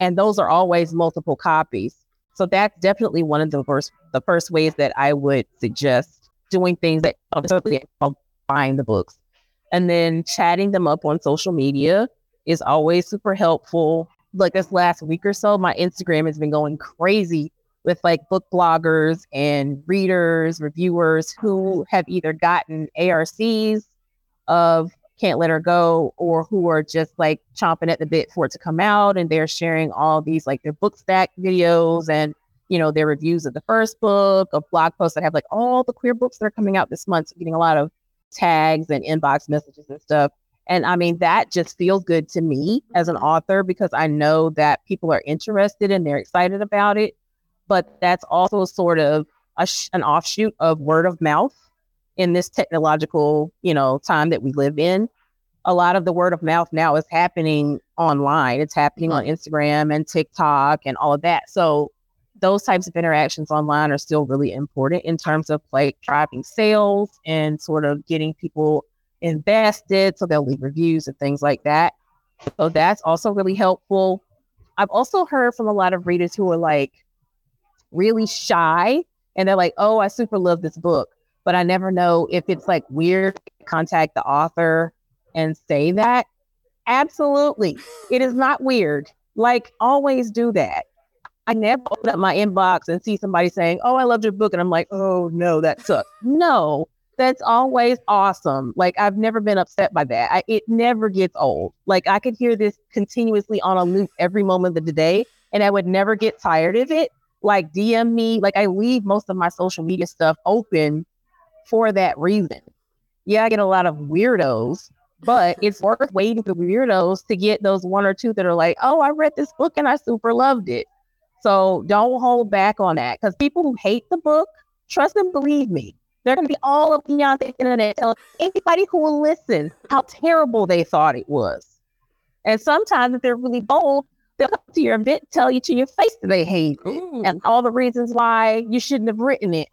And those are always multiple copies. So that's definitely one of the first the first ways that I would suggest doing things that certainly buying the books. And then chatting them up on social media is always super helpful. Like this last week or so, my Instagram has been going crazy with like book bloggers and readers, reviewers who have either gotten ARCs of Can't Let Her Go or who are just like chomping at the bit for it to come out. And they're sharing all these like their book stack videos and, you know, their reviews of the first book, of blog posts that have like all the queer books that are coming out this month. So getting a lot of tags and inbox messages and stuff. And I mean, that just feels good to me as an author because I know that people are interested and they're excited about it. But that's also sort of sh- an offshoot of word of mouth in this technological, you know, time that we live in, a lot of the word of mouth now is happening online. It's happening on Instagram and TikTok and all of that. So those types of interactions online are still really important in terms of like driving sales and sort of getting people invested so they'll leave reviews and things like that. So that's also really helpful. I've also heard from a lot of readers who are like really shy and they're like, oh, I super love this book but I never know if it's like weird contact the author and say that. Absolutely. It is not weird. Like always do that. I never open up my inbox and see somebody saying, Oh, I loved your book. And I'm like, Oh no, that sucks. no, that's always awesome. Like I've never been upset by that. I, it never gets old. Like I could hear this continuously on a loop every moment of the day and I would never get tired of it. Like DM me, like I leave most of my social media stuff open for that reason. yeah, I get a lot of weirdos, but it's worth waiting for weirdos to get those one or two that are like, oh, I read this book and I super loved it. So don't hold back on that because people who hate the book, trust them, believe me, they're going to be all up beyond the internet telling anybody who will listen how terrible they thought it was. And sometimes if they're really bold, they'll come to your event, tell you to your face that they hate it Ooh. and all the reasons why you shouldn't have written it.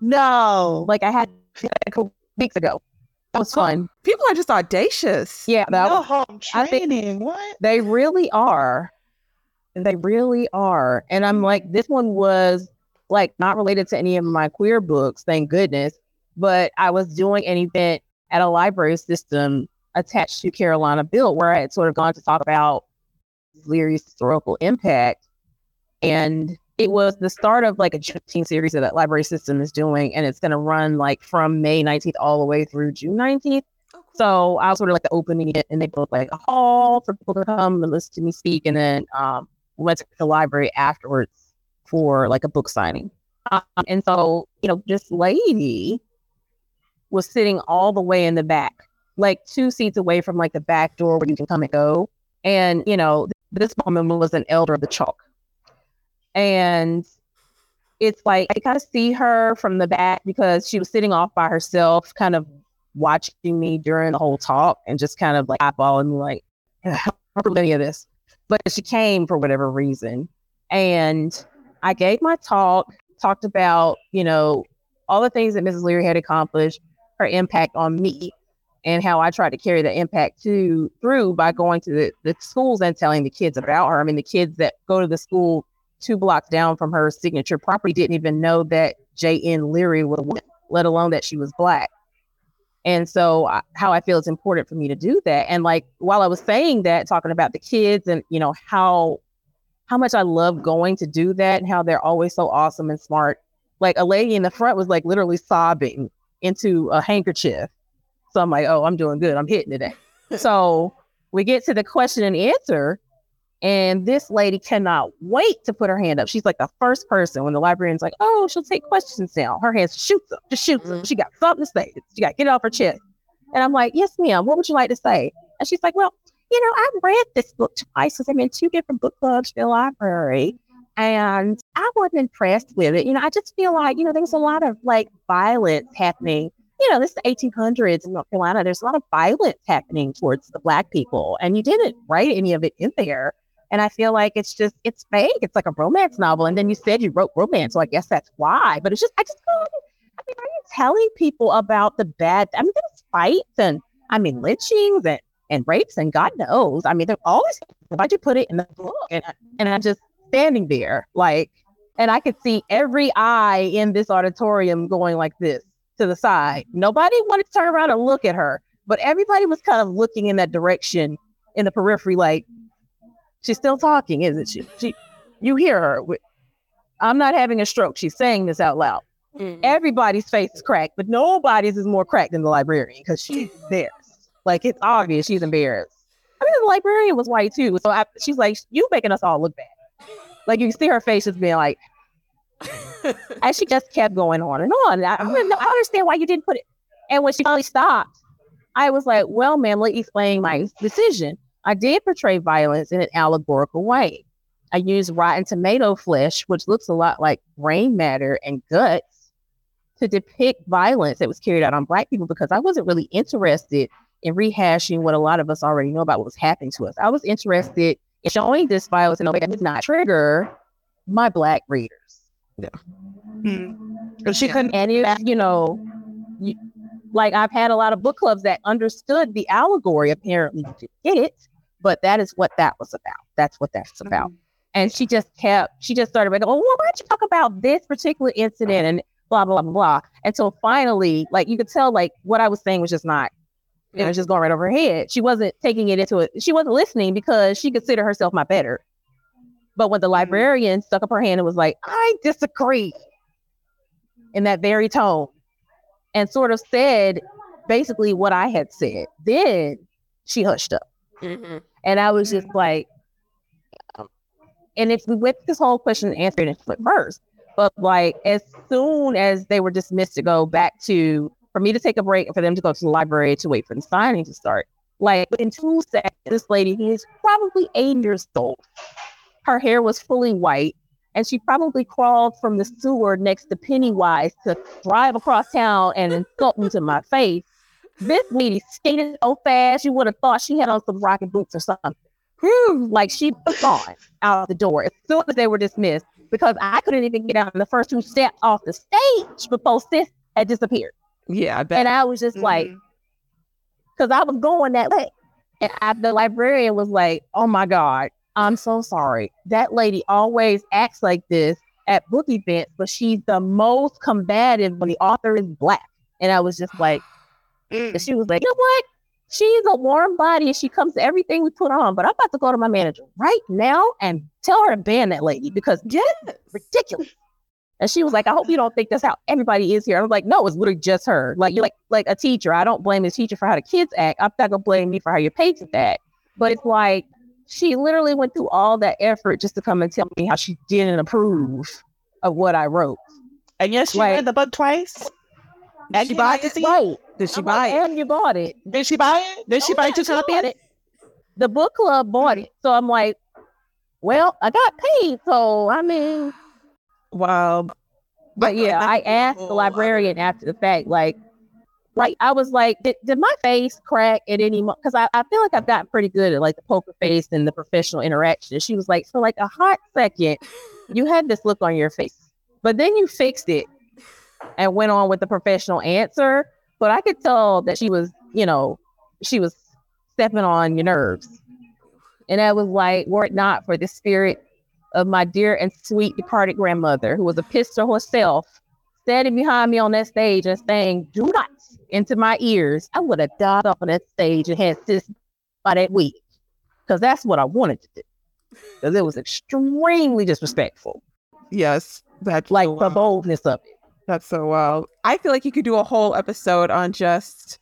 No. Like I had a couple weeks ago. That was fun. People are just audacious. Yeah, that no was, home I think- training. what? they really are. They really are. And I'm like, this one was like not related to any of my queer books, thank goodness. But I was doing an event at a library system attached to Carolina Built where I had sort of gone to talk about Leary's historical impact. And it was the start of like a Juneteenth series that that library system is doing. And it's going to run like from May 19th all the way through June 19th. So I was sort of like the opening it, and they built like a hall for people to come and listen to me speak, and then um, went to the library afterwards for like a book signing. Um, and so you know, this lady was sitting all the way in the back, like two seats away from like the back door where you can come and go. And you know, this woman was an elder of the chalk, and it's like I kind of see her from the back because she was sitting off by herself, kind of watching me during the whole talk and just kind of like eyeballing me like, I don't remember any of this. But she came for whatever reason. And I gave my talk, talked about, you know, all the things that Mrs. Leary had accomplished, her impact on me, and how I tried to carry the impact to through by going to the, the schools and telling the kids about her. I mean, the kids that go to the school two blocks down from her signature property didn't even know that J.N. Leary was a let alone that she was black. And so, I- how I feel it's important for me to do that. And like while I was saying that, talking about the kids and you know how how much I love going to do that and how they're always so awesome and smart. Like a lady in the front was like literally sobbing into a handkerchief. So I'm like, oh, I'm doing good. I'm hitting today. <laughs> so we get to the question and answer, and this lady cannot wait to put her hand up. She's like the first person when the librarian's like, oh, she'll take questions now. Her hands shoots up, just shoots up. Mm-hmm. She got something to say. She got to get it off her chest. And I'm like, yes, ma'am. What would you like to say? And she's like, well, you know, I've read this book twice because I'm in two different book clubs in the library. And I wasn't impressed with it. You know, I just feel like, you know, there's a lot of like violence happening. You know, this is the 1800s in North Carolina. There's a lot of violence happening towards the Black people. And you didn't write any of it in there. And I feel like it's just, it's fake. It's like a romance novel. And then you said you wrote romance. So I guess that's why. But it's just, I just I mean, are you telling people about the bad? I mean, there's fights and, I mean, lynchings and, and rapes and God knows. I mean, there's always, why'd you put it in the book? And, I- and I'm just standing there like, and I could see every eye in this auditorium going like this to the side. Nobody wanted to turn around and look at her, but everybody was kind of looking in that direction in the periphery, like, she's still talking, isn't she? She, you hear her. I'm not having a stroke. She's saying this out loud. Mm. Everybody's face is cracked, but nobody's is more cracked than the librarian because she's embarrassed. Like it's obvious she's embarrassed. I mean, the librarian was white too, so I, she's like, "You making us all look bad." Like you can see her face just being like, <laughs> and she just kept going on and on. I, I, I understand why you didn't put it. And when she finally stopped, I was like, well, ma'am, let me explain my decision. I did portray violence in an allegorical way. I used rotten tomato flesh, which looks a lot like brain matter and guts, to depict violence that was carried out on Black people because I wasn't really interested in rehashing what a lot of us already know about what was happening to us. I was interested in showing this violence in a way that did not trigger my Black readers. Yeah. Hmm. She couldn't. And if, you know, you, like I've had a lot of book clubs that understood the allegory, apparently didn't get it, but that is what that was about. That's what that's about. And she just kept, she just started like, oh, well, why don't you talk about this particular incident and blah, blah, blah, blah. Until finally, like you could tell, like what I was saying was just not, it was just going right over her head. She wasn't taking it into it. She wasn't listening because she considered herself my better. But when the librarian stuck up her hand and was like, I disagree in that very tone and sort of said basically what I had said, then she hushed up. Mhm. And I was just like, um, and if we went this whole question and answer it in first, but like as soon as they were dismissed to go back to for me to take a break and for them to go to the library to wait for the signing to start. Like in two seconds, this lady is probably eight years old, her hair was fully white, and she probably crawled from the sewer next to Pennywise to drive across town and insult me to my face. This lady skated so fast, you would have thought she had on some rocket boots or something. Like she was gone out the door as soon as they were dismissed because I couldn't even get out in the first two steps off the stage before sis had disappeared. Yeah, I bet. And I was just like, mm-hmm. because I was going that way. And I, the librarian was like, oh my God, I'm so sorry. That lady always acts like this at book events, but she's the most combative when the author is black. And I was just like, <sighs> mm. and she was like, you know what? She's a warm body and she comes to everything we put on. But I'm about to go to my manager right now and tell her to ban that lady because yes. ridiculous. And she was like, I hope you don't think that's how everybody is here. I was like, no, it's literally just her. Like you're like like a teacher. I don't blame the teacher for how the kids act. I'm not gonna blame me for how your patients act. But it's like she literally went through all that effort just to come and tell me how she didn't approve of what I wrote. And yes, she Like- read the book twice. Did she buy it? Right. Did she I'm buy like, it? And you bought it. Did she buy it? Did she Oh, buy yeah, two copies? it. The book club bought it. So I'm like, well, I got paid. So I mean, Wow. But yeah, I asked the librarian after the fact, like, like I was like, did, did my face crack at any moment? Because I, I feel like I've gotten pretty good at like the poker face and the professional interaction. And she was like, for like a hot second, you had this look on your face, but then you fixed it and went on with the professional answer. But I could tell that she was, you know, she was stepping on your nerves. And I was like, were it not for the spirit of my dear and sweet departed grandmother, who was a pistol herself, standing behind me on that stage and saying, Do not into my ears, I would have died off on that stage and had sis by that week. Because that's what I wanted to do. Because it was extremely disrespectful, Yes. That's like so the boldness of it. That's so wild. I feel like you could do a whole episode on just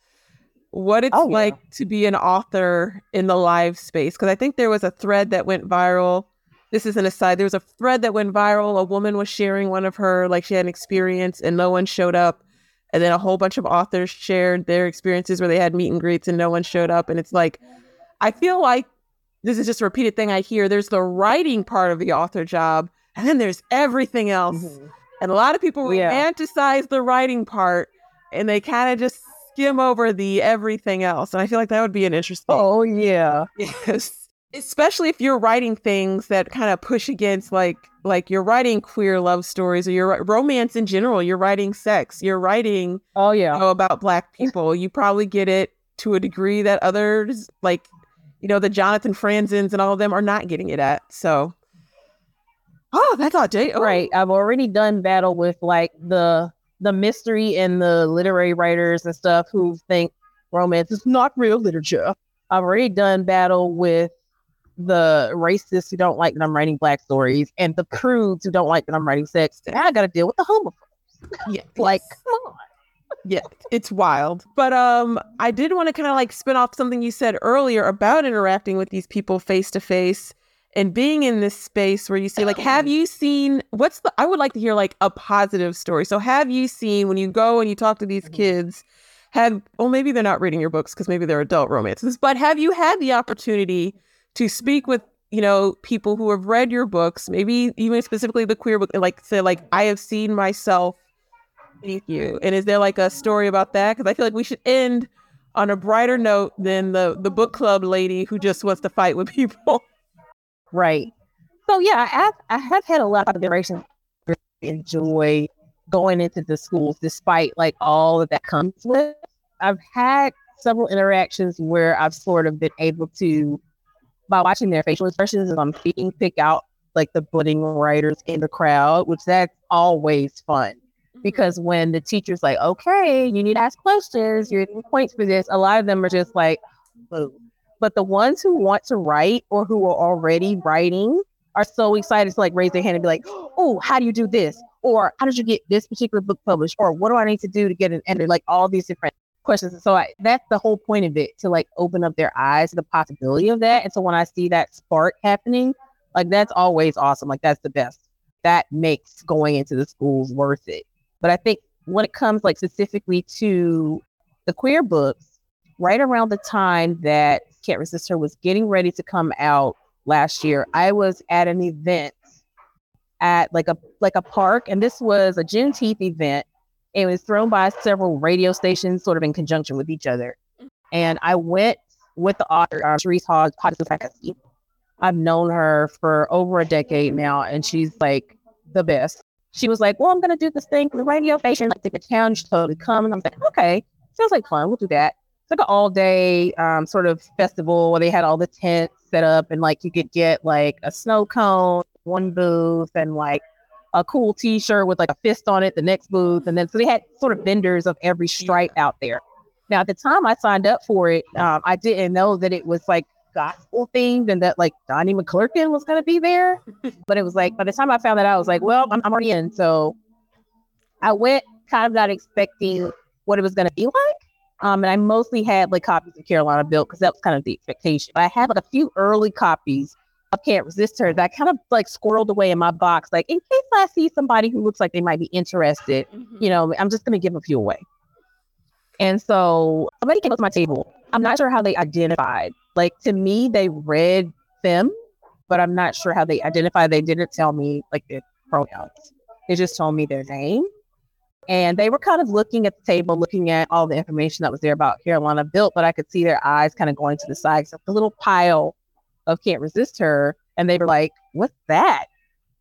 what it's Oh, yeah. like to be an author in the live space. Because I think there was a thread that went viral. This is an aside. There was a thread that went viral. A woman was sharing one of her, like she had an experience and no one showed up. And then a whole bunch of authors shared their experiences where they had meet and greets and no one showed up. And it's like, I feel like this is just a repeated thing I hear. There's the writing part of the author job, and then there's everything else. Mm-hmm. And a lot of people Yeah. romanticize the writing part and they kind of just skim over the everything else. And I feel like that would be an interesting. Oh, yeah. <laughs> Yes. Especially if you're writing things that kind of push against like like you're writing queer love stories or you're romance in general, you're writing sex, you're writing Oh, you yeah. know, about black people. You probably get it to a degree that others like you know the Jonathan Franzens and all of them are not getting it at. So Oh, that's all day. Oh, Right. I've already done battle with like the the mystery and the literary writers and stuff who think romance is not real literature. I've already done battle with the racists who don't like that I'm writing black stories and the prudes who don't like that I'm writing sex. Now I gotta deal with the homophobes. Yeah. <laughs> Like, come on. yeah it's wild but um i did want to kind of like spin off something you said earlier about interacting with these people face to face and being in this space where you see like have you seen what's the i would like to hear like a positive story so have you seen when you go and you talk to these kids have well maybe they're not reading your books because maybe they're adult romances but have you had the opportunity to speak with you know people who have read your books maybe even specifically the queer book like say like i have seen myself beneath you and is there like a story about that because i feel like we should end on a brighter note than the the book club lady who just wants to fight with <laughs> people Right. So yeah, I have I have had a lot of generations enjoy going into the schools despite like all that that comes with. I've had several interactions where I've sort of been able to by watching their facial expressions as I'm speaking, pick out like the budding writers in the crowd, which that's always fun. Mm-hmm. Because when the teacher's like, okay, you need to ask questions, you're getting points for this, a lot of them are just like, boo. But the ones who want to write or who are already writing are so excited to like raise their hand and be like, oh, how do you do this? Or how did you get this particular book published? Or what do I need to do to get an editor? Like all these different questions. So I, that's the whole point of it to like open up their eyes to the possibility of that. And so when I see that spark happening, like that's always awesome. Like that's the best. That makes going into the schools worth it. But I think when it comes like specifically to the queer books, right around the time that Can't Resist Her was getting ready to come out last year, I was at an event at like a like a park, and this was a Juneteenth event. It was thrown by several radio stations, sort of in conjunction with each other. And I went with the author, uh, Therese Hodges I've known her for over a decade now, and she's like the best. She was like, Well, I'm going to do this thing for the radio station, like the. She totally come. And I'm like, Okay, sounds like fun. We'll do that. It's like an all day um, sort of festival where they had all the tents set up, and like you could get like a snow cone, one booth, and like a cool t shirt with like a fist on it, the next booth. And then so they had sort of vendors of every stripe out there. Now, at the time I signed up for it, um, I didn't know that it was like gospel themed and that like Donnie McClurkin was going to be there. <laughs> but it was like, by the time I found that out, I was like, well, I'm, I'm already in. So I went kind of not expecting what it was going to be like. Um, and I mostly had like copies of Carolina Built because that was kind of the expectation. But I had like a few early copies of Can't Resist Her that kind of like squirreled away in my box, like in case I see somebody who looks like they might be interested, mm-hmm. you know, I'm just going to give a few away. And so somebody came up to my table. I'm not sure how they identified. Like to me, they read them, but I'm not sure how they identified. They didn't tell me like their pronouns. They just told me their name. And they were kind of looking at the table, looking at all the information that was there about Carolina Built, but I could see their eyes kind of going to the side. So the little pile of Can't Resist Her. And they were like, What's that?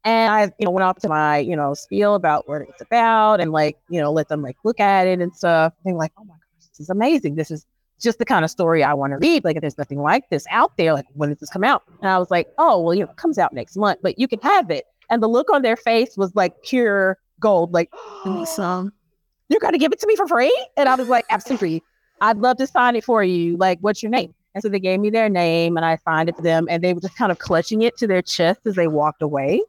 And I, you know, went off to my, you know, spiel about what it's about and like, you know, let them like look at it and stuff. They're like, oh my gosh, this is amazing. This is just the kind of story I want to read. Like, if there's nothing like this out there, like, when does this come out? And I was like, oh, well, you know, it comes out next month, but you can have it. And the look on their face was like pure gold. Like, <gasps> some. You're going to give it to me for free? And I was like, absolutely. I'd love to sign it for you. Like, what's your name? And so they gave me their name and I signed it to them and they were just kind of clutching it to their chest as they walked away.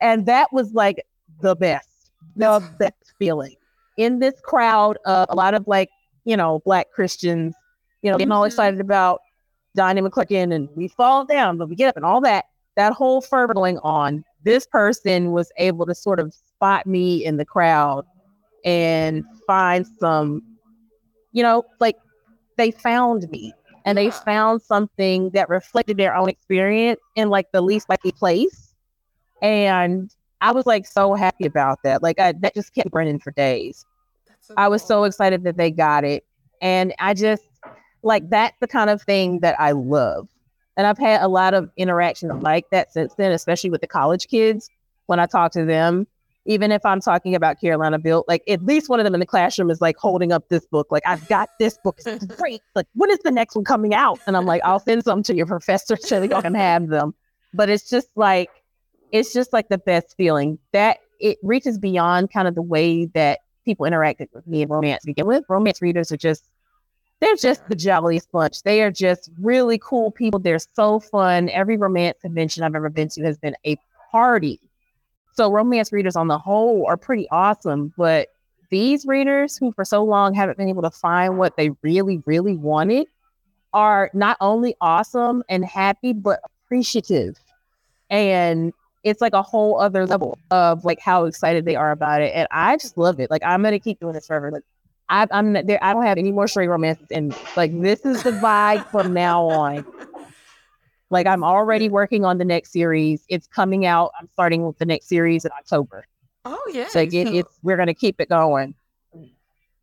And that was like the best, the best feeling in this crowd of a lot of like, you know, black Christians, you know, getting all mm-hmm. excited about Donnie McClurkin and we fall down, but we get up and all that, that whole fervor going on. This person was able to sort of spot me in the crowd and find some, you know, like they found me and they found something that reflected their own experience in like the least likely place and I was like so happy about that. Like I, that just kept running for days. So I was so excited that they got it. And I just like that's the kind of thing that I love. And I've had a lot of interaction like that since then, especially with the college kids when I talk to them. Even if I'm talking about Carolina Built, like at least one of them in the classroom is like holding up this book. Like, I've got this book. It's <laughs> great. Like, when is the next one coming out? And I'm like, I'll send some to your professor so y'all can have them. But it's just like it's just like the best feeling that it reaches beyond kind of the way that people interacted with me in romance to begin with. Romance readers are just they're just the jolliest bunch. They are just really cool people. They're so fun. Every romance convention I've ever been to has been a party. So romance readers on the whole are pretty awesome, but these readers who for so long haven't been able to find what they really, really wanted are not only awesome and happy, but appreciative. And it's like a whole other level of like how excited they are about it. And I just love it. Like I'm gonna keep doing this forever. Like I, I'm there. I don't have any more straight romances, and like this is the vibe from now on. <laughs> Like I'm already working on the next series. It's coming out. I'm starting with the next series in October. Oh yeah. So, it, so it's we're gonna keep it going.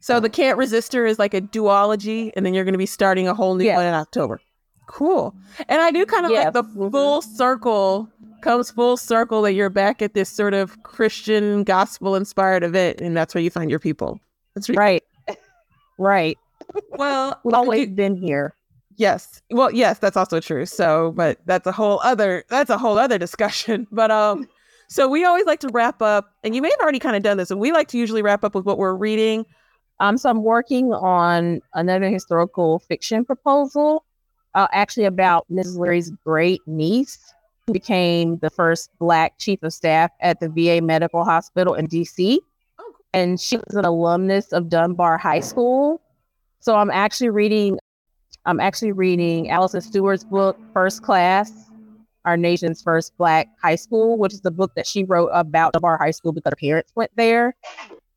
So the Can't Resist Her is like a duology, and then you're gonna be starting a whole new one in October. Cool. And I do kind of like the mm-hmm. full circle comes full circle that you're back at this sort of Christian gospel inspired event, and that's where you find your people. That's right. Right. Well, we've always been here. Yes. Well, yes, that's also true. So, but that's a whole other that's a whole other discussion. <laughs> But um so we always like to wrap up and you may have already kind of done this and we like to usually wrap up with what we're reading. Um so I'm working on another historical fiction proposal uh, actually about Mrs. Leary's great niece who became the first Black chief of staff at the VA Medical Hospital in DC. Oh. And she was an alumnus of Dunbar High School. So I'm actually reading, I'm actually reading Alison Stewart's book, First Class, Our Nation's First Black High School, which is the book that she wrote about Dunbar High School because her parents went there.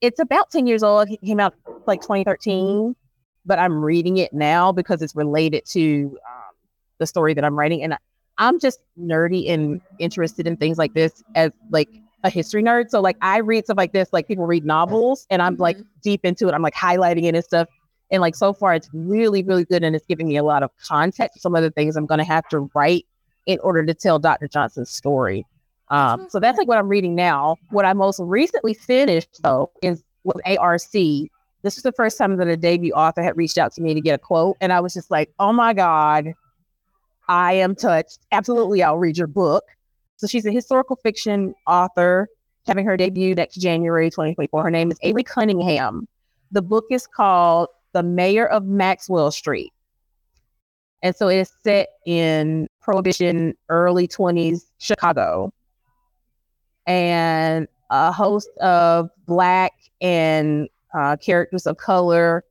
it's about 10 years old. It came out like 2013, but I'm reading it now because it's related to um, the story that I'm writing. And I'm just nerdy and interested in things like this as like a history nerd. So like I read stuff like this, like people read novels and I'm like mm-hmm. deep into it. I'm like highlighting it and stuff. And like so far it's really, really good and it's giving me a lot of context. Some of the things I'm gonna have to write in order to tell Dr. Johnson's story. Um, so that's like what I'm reading now. What I most recently finished though is with ARC. This was the first time that a debut author had reached out to me to get a quote. And I was just like, oh my God, I am touched. Absolutely, I'll read your book. So she's a historical fiction author having her debut next January 2024. Her name is Avery Cunningham. The book is called The Mayor of Maxwell Street. And so it is set in Prohibition, early 20s Chicago. And a host of Black and uh, characters of color.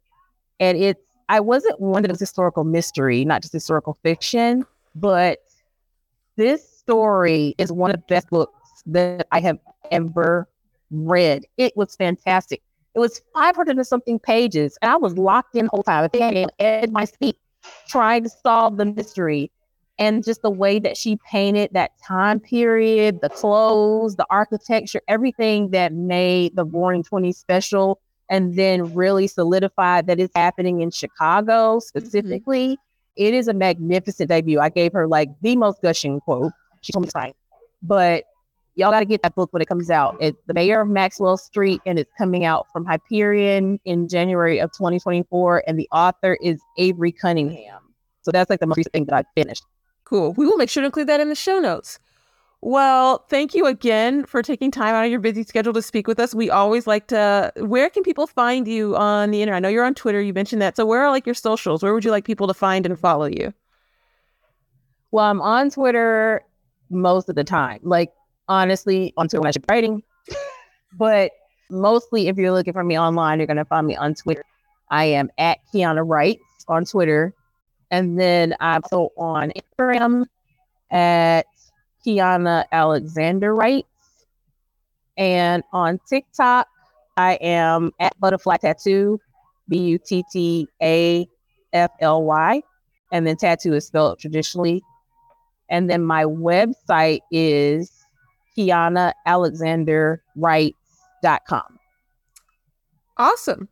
And it's, I wasn't one of historical mystery, not just historical fiction, but this story is one of the best books that I have ever read. It was fantastic. It was 500 and something pages, and I was locked in the whole time. I think I had my seat trying to solve the mystery. And just the way that she painted that time period, the clothes, the architecture, everything that made the Roaring 20s special, and then really solidified that it's happening in Chicago mm-hmm. specifically. Mm-hmm. It is a magnificent debut. I gave her like the most gushing quote. She told me to. But y'all got to get that book when it comes out. It's The Mayor of Maxwell Street, and it's coming out from Hyperion in January of 2024. And the author is Avery Cunningham. So that's like the most recent thing that I finished. Cool. We will make sure to include that in the show notes. Well, thank you again for taking time out of your busy schedule to speak with us. We always like to. Where can people find you on the internet? I know you're on Twitter. You mentioned that. So, where are like your socials? Where would you like people to find and follow you? Well, I'm on Twitter most of the time. Like honestly, on Twitter when I should be writing. but mostly if you're looking for me online, you're gonna find me on Twitter. I am at Kianna Wright on Twitter. And then I'm also on Instagram at Kianna Alexander Wright. And on TikTok, I am at Buttafly Tattoo, B U T T A F L Y. And then tattoo is spelled traditionally and then my website is KiannaAlexanderWrites.com. Awesome.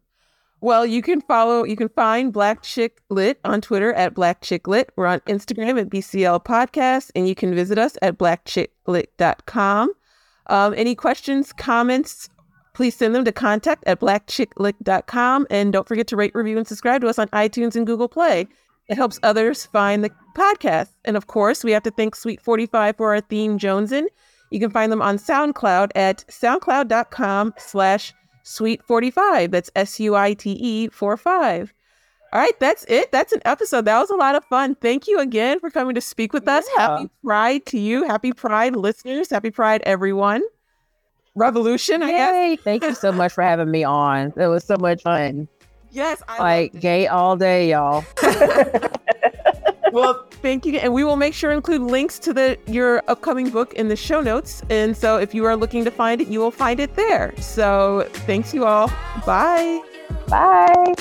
Well, you can follow, you can find Black Chick Lit on Twitter at Black Chick Lit. We're on Instagram at BCL Podcast, and you can visit us at blackchicklit.com. Um, any questions, comments, please send them to contact at blackchicklit.com. And don't forget to rate, review, and subscribe to us on iTunes and Google Play. It helps others find the podcast. And of course, we have to thank Suite 45 for our theme, Jonesin. You can find them on SoundCloud at soundcloud.com slash suite45. That's S-U-I-T-E 45. All right, that's it. That's an episode. That was a lot of fun. Thank you again for coming to speak with us. Yeah. Happy Pride to you. Happy Pride, listeners. Happy Pride, everyone. Revolution, I Yay. guess. Thank you so <laughs> much for having me on. It was so much fun. Yes, I like gay all day, y'all. <laughs> well, thank you, and we will make sure to include links to the your upcoming book in the show notes. And so, if you are looking to find it, you will find it there. So, thanks you all. Bye. Bye.